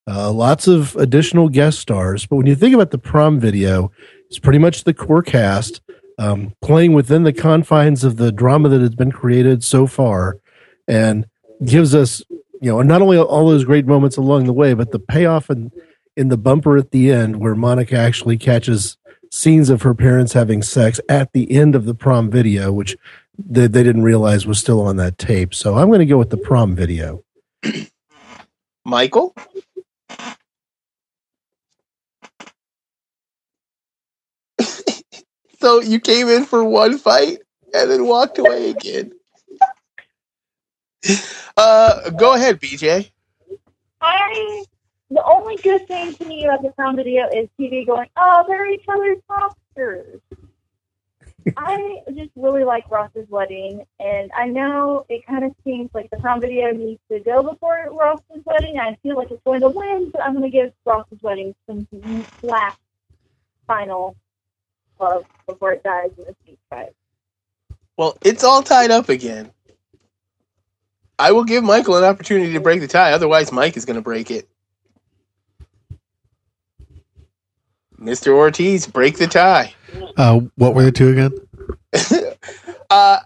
Uh, lots of additional guest stars, but when you think about the prom video, it's pretty much the core cast um, playing within the confines of the drama that has been created so far, and gives us, you know, not only all those great moments along the way, but the payoff in in the bumper at the end where Monica actually catches scenes of her parents having sex at the end of the prom video, which they, they didn't realize was still on that tape. So I'm going to go with the prom video. Michael, so you came in for one fight and then walked away again. Uh, go ahead, BJ. I the only good thing to me about the sound video is TV going, oh, they're each other's monsters. I just really like Ross's wedding, and I know it kind of seems like the prom video needs to go before Ross's wedding. I feel like it's going to win, but I'm going to give Ross's wedding some last final love before it dies in the speech fight. Well, it's all tied up again. I will give Michael an opportunity to break the tie. Otherwise, Mike is going to break it. Mr. Ortiz, break the tie. Uh, what were the two again? (laughs) uh,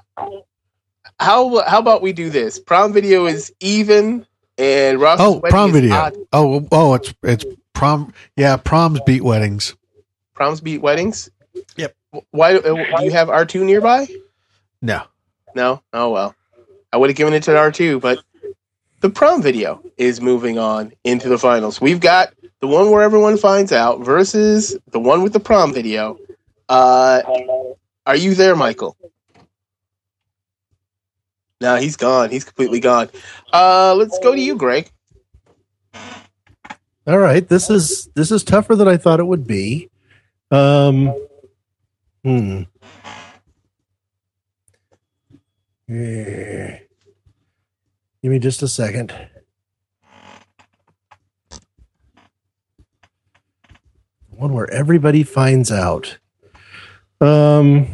how how about we do this? Prom video is even, and Ross. Oh, prom video. Oh, oh, it's it's prom. Yeah, proms beat weddings. Proms beat weddings. Yep. Why uh, do you have R two nearby? No. No. Oh well, I would have given it to R two, but the prom video is moving on into the finals. We've got the one where everyone finds out versus the one with the prom video. Uh, are you there, Michael? No, he's gone. He's completely gone. Uh, let's go to you, Greg. All right, this is this is tougher than I thought it would be. Um, hmm. Eh. Give me just a second. One where everybody finds out. Um,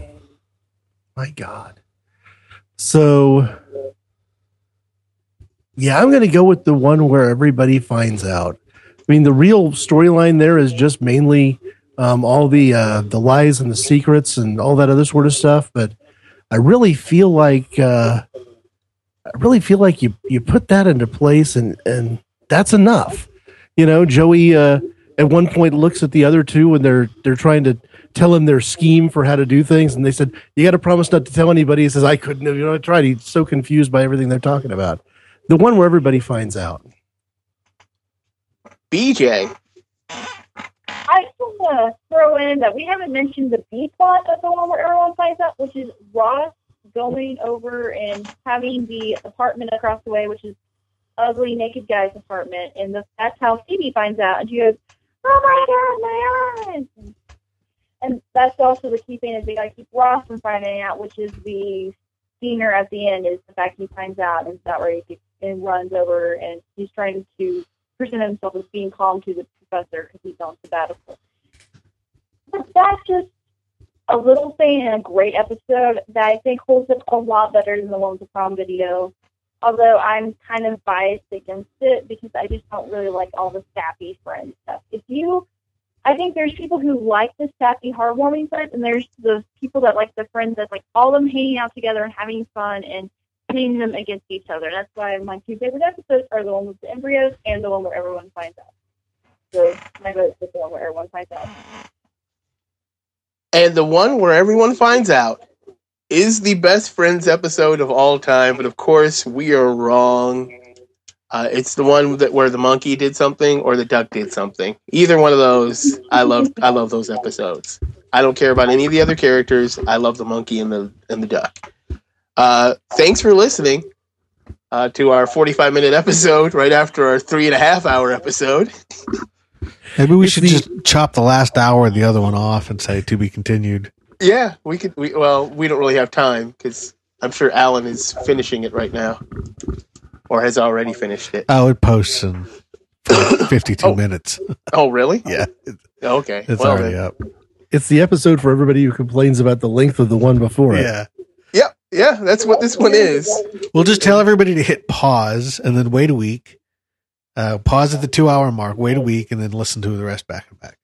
my God. So, Yeah, I'm going to go with the one where everybody finds out. I mean, the real storyline there is just mainly um, all the uh, the lies and the secrets and all that other sort of stuff. But I really feel like uh, I really feel like you you put that into place and and that's enough. You know, Joey uh, at one point looks at the other two and they're they're trying to tell him their scheme for how to do things, and they said, "You got to promise not to tell anybody." He says, "I couldn't have." You know, I tried. He's so confused by everything they're talking about. The one where everybody finds out. BJ. To throw in that we haven't mentioned the B plot of the one where everyone finds out, which is Ross going over and having the apartment across the way, which is ugly naked guy's apartment, and the, that's how Phoebe finds out, and she goes, "Oh my god, my eyes!" And that's also the key thing is they got to keep Ross from finding out, which is the stinger at the end is the fact he finds out, and that where he and runs over, and he's trying to present himself as being calm to the professor because he's on sabbatical. That's just a little thing in a great episode that I think holds up a lot better than the one with the prom video. Although I'm kind of biased against it because I just don't really like all the sappy friend stuff. If you, I think there's people who like the sappy, heartwarming friends, and there's the people that like the friends that like all of them hanging out together and having fun and pitting them against each other. That's why my two favorite episodes are the one with the embryos and the one where everyone finds out. So my vote is the one where everyone finds out. And the one where everyone finds out is the best friends episode of all time, but of course we are wrong. Uh, it's the one that where the monkey did something or the duck did something. Either one of those, I love. I love those episodes. I don't care about any of the other characters. I love the monkey and the and the duck. Uh, thanks for listening uh, to our forty-five minute episode right after our three and a half hour episode. (laughs) Maybe we It's should the- just chop the last hour of the other one off and say to be continued. Yeah, we could. We well, we don't really have time because I'm sure Alan is finishing it right now, or has already finished it. Oh, it posts in (coughs) 52 Oh. minutes. Oh, really? (laughs) Yeah, Okay. it's well, already then. up. It's the episode for everybody who complains about the length of the one before it. Yeah. Yeah, yeah, that's what this one is. We'll just tell everybody to hit pause and then wait a week. Uh, pause at the two hour mark, wait a week, and then listen to the rest back and back.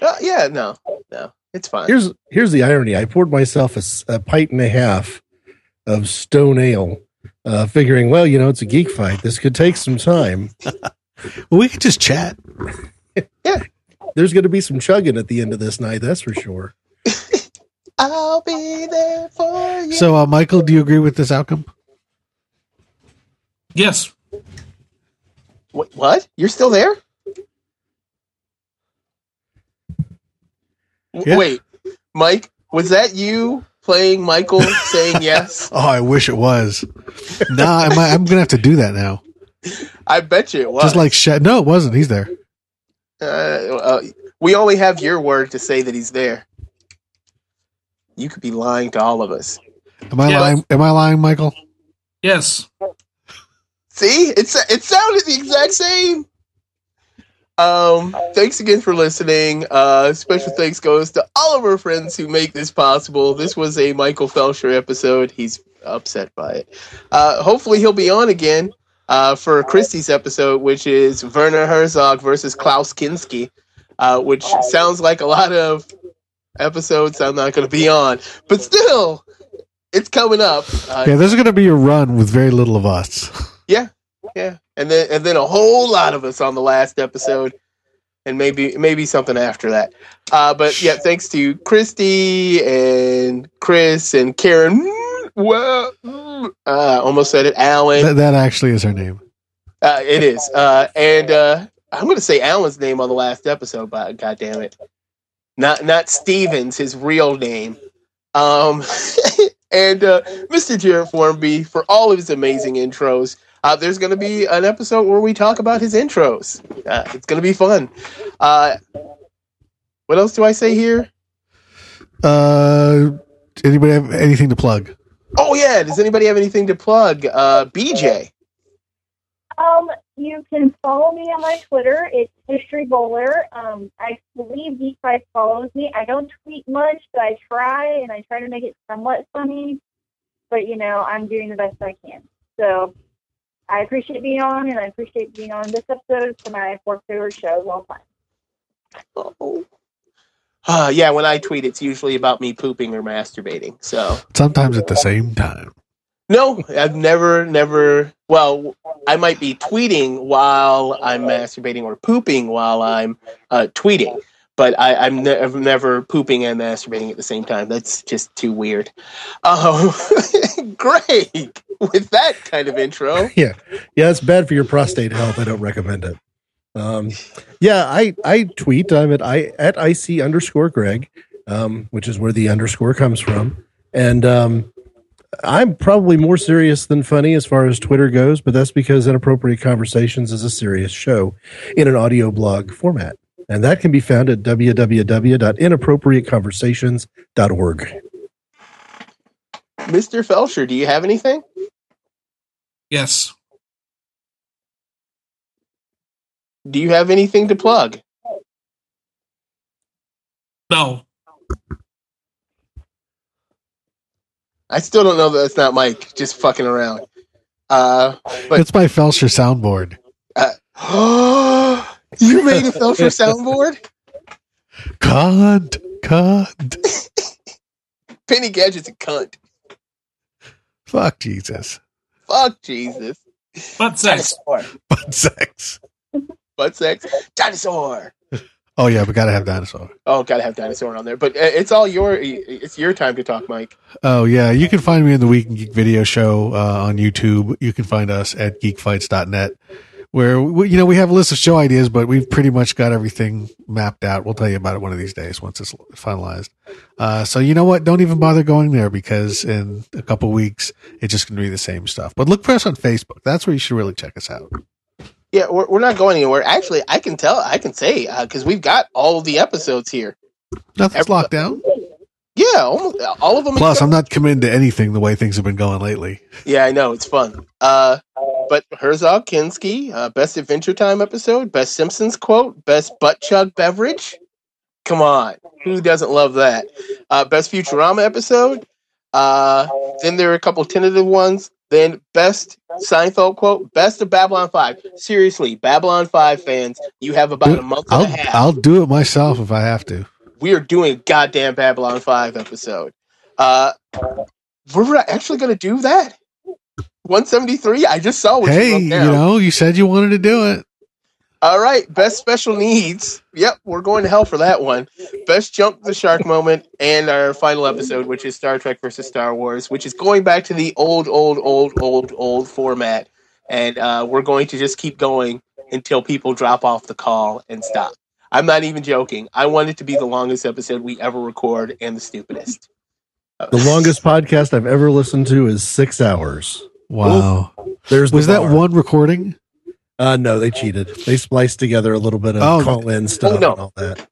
Uh, yeah, no, no, it's fine. Here's here's the irony. I poured myself a pint and a half of stone ale, uh, figuring, well, you know, it's a geek fight. This could take some time. (laughs) Well, we could just chat. Yeah, there's going to be some chugging at the end of this night, that's for sure. (laughs) I'll be there for you. So, uh, Michael, do you agree with this outcome? Yes. Wait, what? You're still there? Yeah. Wait, Mike, was that you playing Michael (laughs) saying yes? Oh, I wish it was. nah, I'm, I'm going to have to do that now. I bet you it was. Just like Shed. No, it wasn't. He's there. uh, uh, we only have your word to say that he's there. You could be lying to all of us. Am I Yeah. lying? Am I lying, Michael? Yes. See, it's it sounded the exact same. Um, thanks again for listening. Uh, special thanks goes to all of our friends who make this possible. This was a Michael Felsher episode. He's upset by it. Uh, hopefully he'll be on again uh, for Christie's episode, which is Werner Herzog versus Klaus Kinski, uh, which sounds like a lot of episodes I'm not going to be on, but still, it's coming up. Uh, Yeah, this is going to be a run with very little of us. (laughs) yeah, yeah, and then and then a whole lot of us on the last episode, and maybe maybe something after that. Uh, but yeah, thanks to Christy and Chris and Karen. Well, uh, almost said it. Alan. That, that actually is her name. Uh, it is. Uh, and uh, I'm going to say Alan's name on the last episode, but God damn it. Not not Stevens, his real name. Um, (laughs) and uh, Mr. Jared Formby for all of his amazing intros. Uh, there's going to be an episode where we talk about his intros. Uh, it's going to be fun. Uh, what else do I say here? Uh, anybody have anything to plug? Oh yeah, does anybody have anything to plug? Uh, BJ. Um, you can follow me on my Twitter. It's History Bowler. Um, I believe Geek Fights follows me. I don't tweet much, but I try, and I try to make it somewhat funny. But you know, I'm doing the best I can. So I appreciate being on, and I appreciate being on this episode. It's my fourth favorite show of all time. Oh. Uh, yeah, when I tweet, it's usually about me pooping or masturbating. So Sometimes at the same time. no, I've never, never. Well, I might be tweeting while I'm masturbating or pooping while I'm uh, tweeting, but I, I'm ne- never pooping and masturbating at the same time. That's just too weird. Um, (laughs) great with that kind of intro. (laughs) yeah, yeah, it's bad for your prostate health. I don't recommend it. Um, yeah, I I tweet. I'm at i at ic underscore Greg, um, which is where the underscore comes from, and um, I'm probably more serious than funny as far as Twitter goes, but that's because Inappropriate Conversations is a serious show in an audio blog format, and that can be found at www.inappropriateconversations.org. Mr. Felsher, do you have anything? Yes. Do you have anything to plug? No. I still don't know that it's not Mike just fucking around. Uh, but It's my Felsher soundboard. (gasps) you (laughs) made a Felsher soundboard? Cunt, cunt. (laughs) Penny Gadget's a cunt. Fuck Jesus. Fuck Jesus. Butt sex. Dinosaur. Butt sex. Butt sex. Dinosaur. (laughs) Oh yeah, we gotta have dinosaur. Oh, gotta have dinosaur on there. But uh, it's all your. It's your time to talk, Mike. Oh yeah, you can find me in the Week in Geek video show uh, on YouTube. You can find us at geekfights.net where we, you know we have a list of show ideas, but we've pretty much got everything mapped out. We'll tell you about it one of these days once it's finalized. Uh, so you know what? Don't even bother going there because in a couple weeks it's just going to be the same stuff. But look for us on Facebook. That's where you should really check us out. Yeah, we're, we're not going anywhere. Actually, I can tell. I can say because we've got all of the episodes here. Nothing's Every- locked down. Yeah, almost all of them. Plus, I'm not committing to anything the way things have been going lately. Yeah, I know it's fun. Uh, but Herzog Kinski, uh, best Adventure Time episode, best Simpsons quote, best butt chug beverage. Come on, who doesn't love that? Uh, best Futurama episode. Uh, then there are a couple tentative ones. Then best Seinfeld quote, best of Babylon Five. Seriously, Babylon Five fans, you have about a month I'll a half. I'll do it myself if I have to. we are doing a goddamn Babylon 5 episode. Uh, we're actually going to do that? 173? I just saw what Hey, you wrote you know, you said you wanted to do it. All right, best special needs. Yep, we're going to hell for that one. Best jump the shark moment, and our final episode, which is Star Trek versus Star Wars, which is going back to the old, old, old, old, old format. And uh, we're going to just keep going until people drop off the call and stop. I'm not even joking. I want it to be the longest episode we ever record and the stupidest. The longest podcast I've ever listened to is six hours. Wow. There's the Was that one recording? Uh, no, they cheated. They spliced together a little bit of Oh. call in stuff Oh, no. and all that.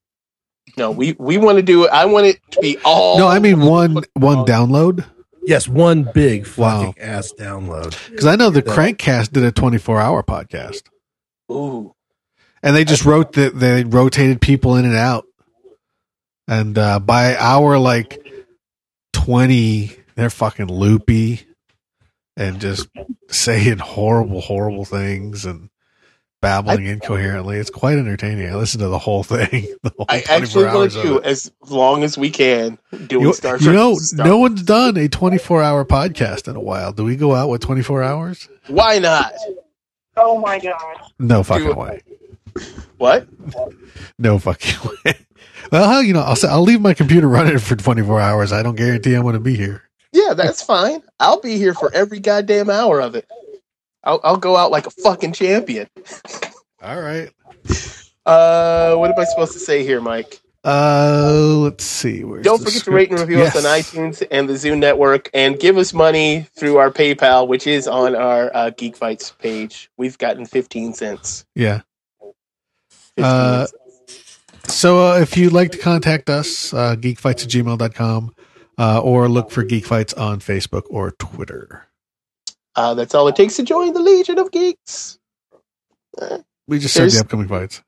No, we, we want to do it. I want it to be all. No, I mean one one download. Yes, one big Wow. fucking ass download. Because I know the Yeah. Crankcast did a 24 hour podcast, Ooh. and they just wrote that they rotated people in and out, and uh, by hour like 20, they're fucking loopy and just saying horrible, horrible things and babbling incoherently. It's quite entertaining. I listen to the whole thing. (laughs) The whole I actually want to of do it. as long as we can doing You, Star you Trek. know, Star- no one's done a 24 hour podcast in a while. Do we go out with 24 hours? Why not? Oh my god. No fucking it. way. What? No fucking (laughs) way. Well, you know, I'll I'll leave my computer running for 24 hours. I don't guarantee I'm going to be here. Yeah, that's fine. I'll be here for every goddamn hour of it. I'll, I'll go out like a fucking champion. (laughs) All right. Uh, what am I supposed to say here, Mike? Uh, let's see. Where's Don't forget to rate and script? review us on iTunes and the Zoom Network, and give us money through our PayPal, which is on our uh, Geek Fights page. We've gotten fifteen cents. Yeah. 15 Uh, cents. So uh, if you'd like to contact us, uh, geekfights at gmail.com uh, or look for Geek Fights on Facebook or Twitter. Uh, that's all it takes to join the Legion of Geeks. We just said the upcoming fights.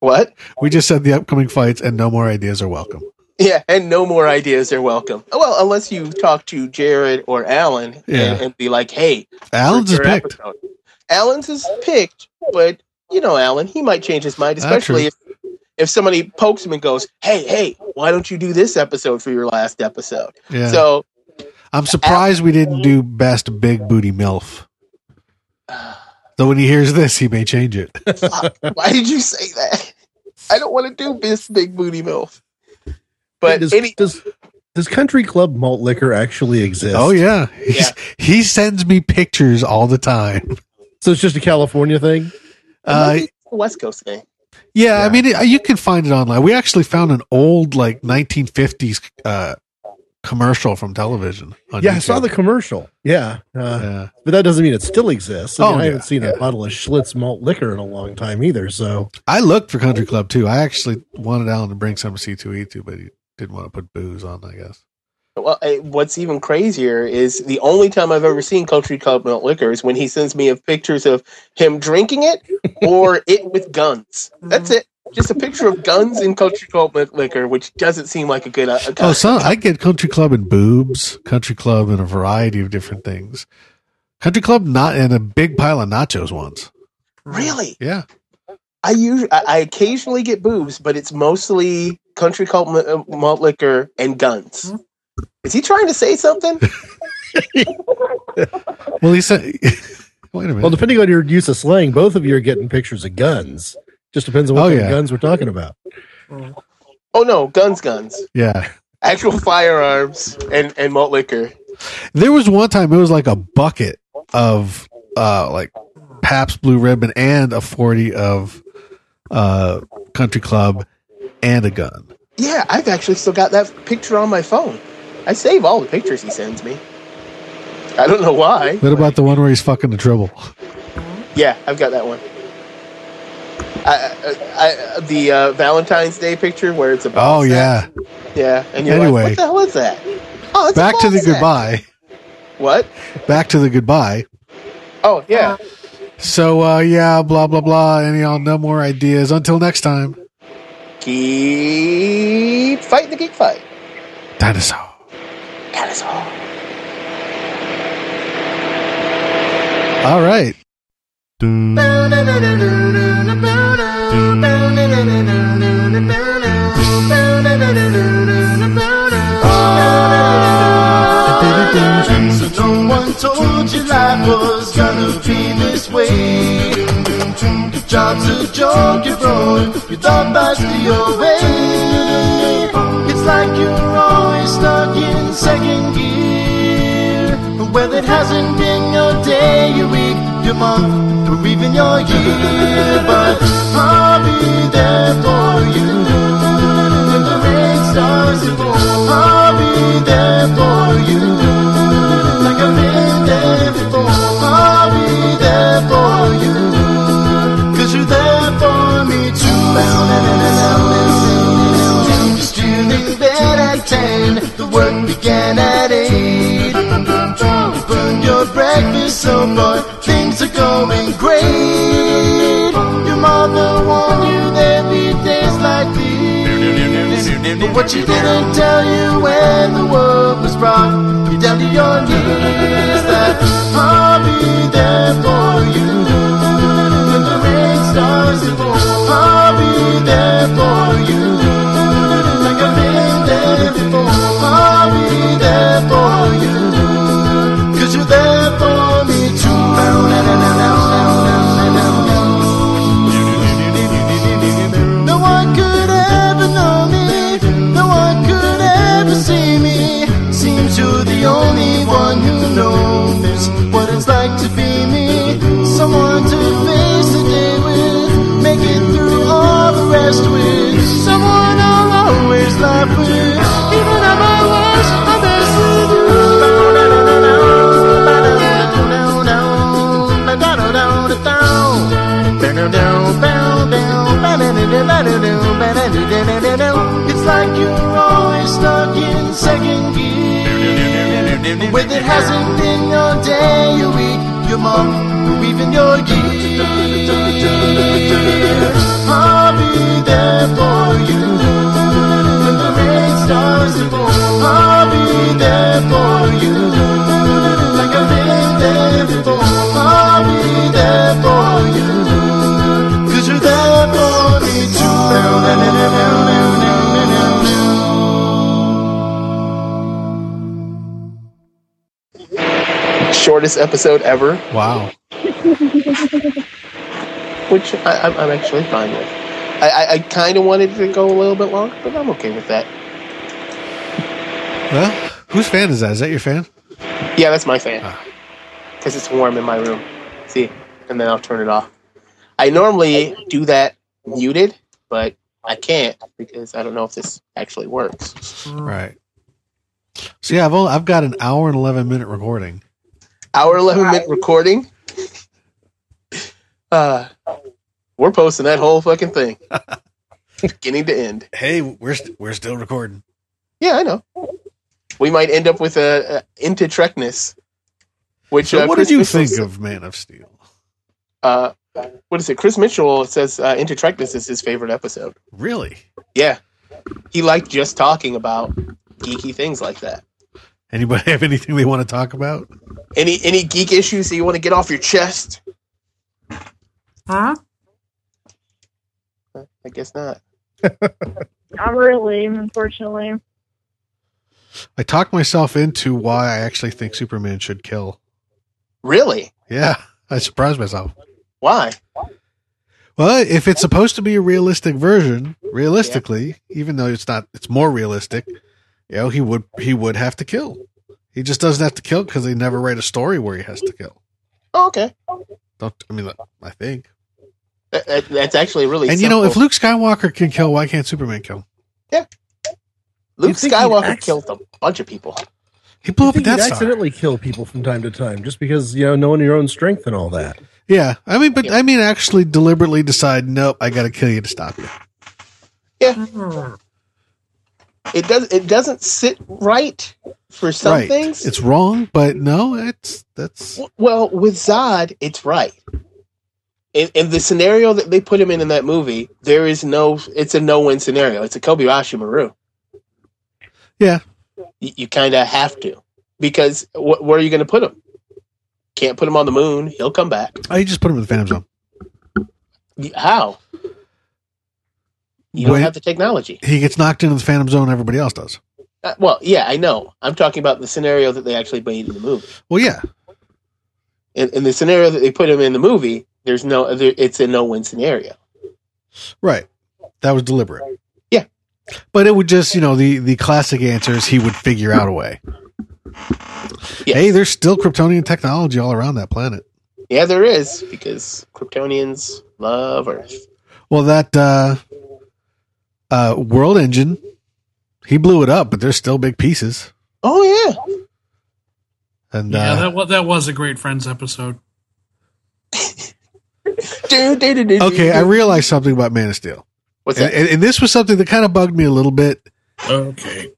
What? We just said the upcoming fights, and no more ideas are welcome. Yeah, and no more ideas are welcome. Well, unless you talk to Jared or Alan Yeah. and, and be like, "Hey, Alan's is picked. episode- Alan's is picked, but you know, Alan, he might change his mind, especially if if somebody pokes him and goes, "Hey, hey, why don't you do this episode for your last episode?" Yeah. So I'm surprised we didn't do best big booty milf. (sighs) So when he hears this, he may change it. why did you say that? I don't want to do best big booty milf. But does, any, does does Country Club malt liquor actually exist? oh yeah. He's, he sends me pictures all the time. So it's just a California thing. Uh, West Coast thing. Yeah, I mean, it, you can find it online. We actually found an old like 1950s uh, commercial from television. On Yeah, I saw the commercial. Yeah, uh, Yeah. but that doesn't mean it still exists. I, mean, Oh, I yeah, haven't seen a bottle of Schlitz malt liquor in a long time either. So I looked for Country Club too. I actually wanted Alan to bring some C2E2, but he didn't want to put booze on. I guess. Well, eh, what's even crazier is the only time I've ever seen Country Club Malt Liquor is when he sends me of pictures of him drinking it (laughs) or it with guns. That's it. Just a picture of guns in Country Club Malt Liquor, which doesn't seem like a good. Uh, Oh, so I get Country Club and boobs, Country Club and a variety of different things. Country Club not and a big pile of nachos once. really? Yeah. I usually, I, I occasionally get boobs, but it's mostly Country Club uh, Malt Liquor and guns. Is he trying to say something? (laughs) Well, he said. (laughs) Wait a minute. Well, depending on your use of slang, both of you are getting pictures of guns. Just depends on what Oh, kind yeah. of guns we're talking about. Oh no, guns, guns, yeah. actual firearms and and malt liquor. There was one time it was like a bucket of uh like Pabst Blue Ribbon and a 40 of uh Country Club and a gun. Yeah, I've actually still got that picture on my phone. I save all the pictures he sends me. I don't know why. What about the one where he's fucking the trouble? Yeah, I've got that one. I, I, I, the uh, Valentine's Day picture where it's a Oh sack. yeah. yeah. And you're Anyway. like, what the hell is that? Oh, Back to the sack. goodbye. What? Back to the goodbye. Oh yeah. So uh yeah, blah blah blah. Any y'all no more ideas. Until next time. Keep fighting the geek fight. Dinosaur. That is all. All right. So no one told you life was gonna be this way. Your job's a joke you're throwing, you thought that's the way. It's like you're always stuck in second gear. Whether it hasn't been your day, your week, your month, or even your year. But I'll be there for you when the rain starts to pour. I'll be there for you like I've been there before. I'll be there for you, cause you're there for me too. Ten, the work began at eight. Burn your breakfast so boy, things are going great. Your mother warned you there'd be days like these. But what she didn't tell you when the world was brought you down to your knees that I'll be there for you when the rain starts to pour. Before. I'll be there for you you're there for me too. No one could ever know me. No one could ever see me. Seems you're the only one who knows what it's like to be me. Someone to face the day with, make it through all the rest with. Someone I'll always laugh It's like you're always stuck in second gear. With it hasn't been your day, your week, your month, or even your year. I'll be there for you when the rain starts to pour. I'll be there for you Shortest episode ever. Wow. (laughs) Which I, am actually fine with. I, I, I kind of wanted to go a little bit longer, but I'm okay with that. Well, whose fan is that? Is that your fan? Yeah, that's my fan. Because ah. it's warm in my room. See? And then I'll turn it off. I normally do that muted but I can't because I don't know if this actually works. Right. So yeah, I've only, I've got an hour and eleven minute recording. Hour 11 minute recording. Uh, we're posting that whole fucking thing. (laughs) Beginning to end. Hey, we're st- we're still recording. Yeah, I know. We might end up with a, a into Trekness. Which So uh, what Chris did you Mitchell think of Man of Steel? Uh, what is it? Chris Mitchell says uh, into is his favorite episode. Really? Yeah, he liked just talking about geeky things like that. Anybody (laughs) have anything they want to talk about? Any any geek issues that you want to get off your chest? Huh? I guess not. (laughs) Not really, unfortunately. I talked myself into why I actually think Superman should kill. Really? Yeah, I surprised myself. Why? Well, if it's supposed to be a realistic version, realistically, even though it's not, it's more realistic. You know, he would he would have to kill. He just doesn't have to kill because they never write a story where he has to kill. Oh, okay. Don't I mean? I think. That, that- that's actually really. And you know, if. Luke Skywalker can kill, why can't Superman kill? Yeah. Luke You think he'd Skywalker act- killed a bunch of people. He blew You up a think you'd Death Star. accidentally kill people from time to time just because you know knowing your own strength and all that. Yeah, I mean, but I mean, actually, deliberately decide, nope, I got to kill you to stop you. Yeah. It does. It doesn't sit right for some right? things. It's wrong, but no, it's that's well with Zod, it's right. In, in the scenario that they put him in in that movie, there is no. It's a no-win scenario. It's a Kobayashi Maru. yeah. You, you kind of have to because wh- where are you going to put him? Can't put him on the moon. He'll come back. I just put him in the Phantom Zone. How? You don't When- have the technology. He gets knocked into the Phantom Zone. Everybody else does. Uh, well, yeah, I know. I'm talking about the scenario that they actually made in the movie. Well, yeah, In, in the scenario that they put him in the movie, there's no. There, it's a no-win scenario. right. That was deliberate. Yeah. but it would just, you know, the the classic answers. He would figure out a way. Yes. Hey, there's still Kryptonian technology all around that planet. Yeah, there is because Kryptonians love Earth. Well, that uh, uh, World Engine, he blew it up, but there's still big pieces. Oh yeah, And Yeah, uh, that was that was a great Friends episode. (laughs) Okay. I realized something about Man of Steel, What's and, that? and, and this was something that kind of bugged me a little bit. Okay.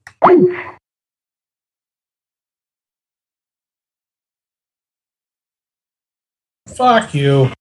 Fuck you.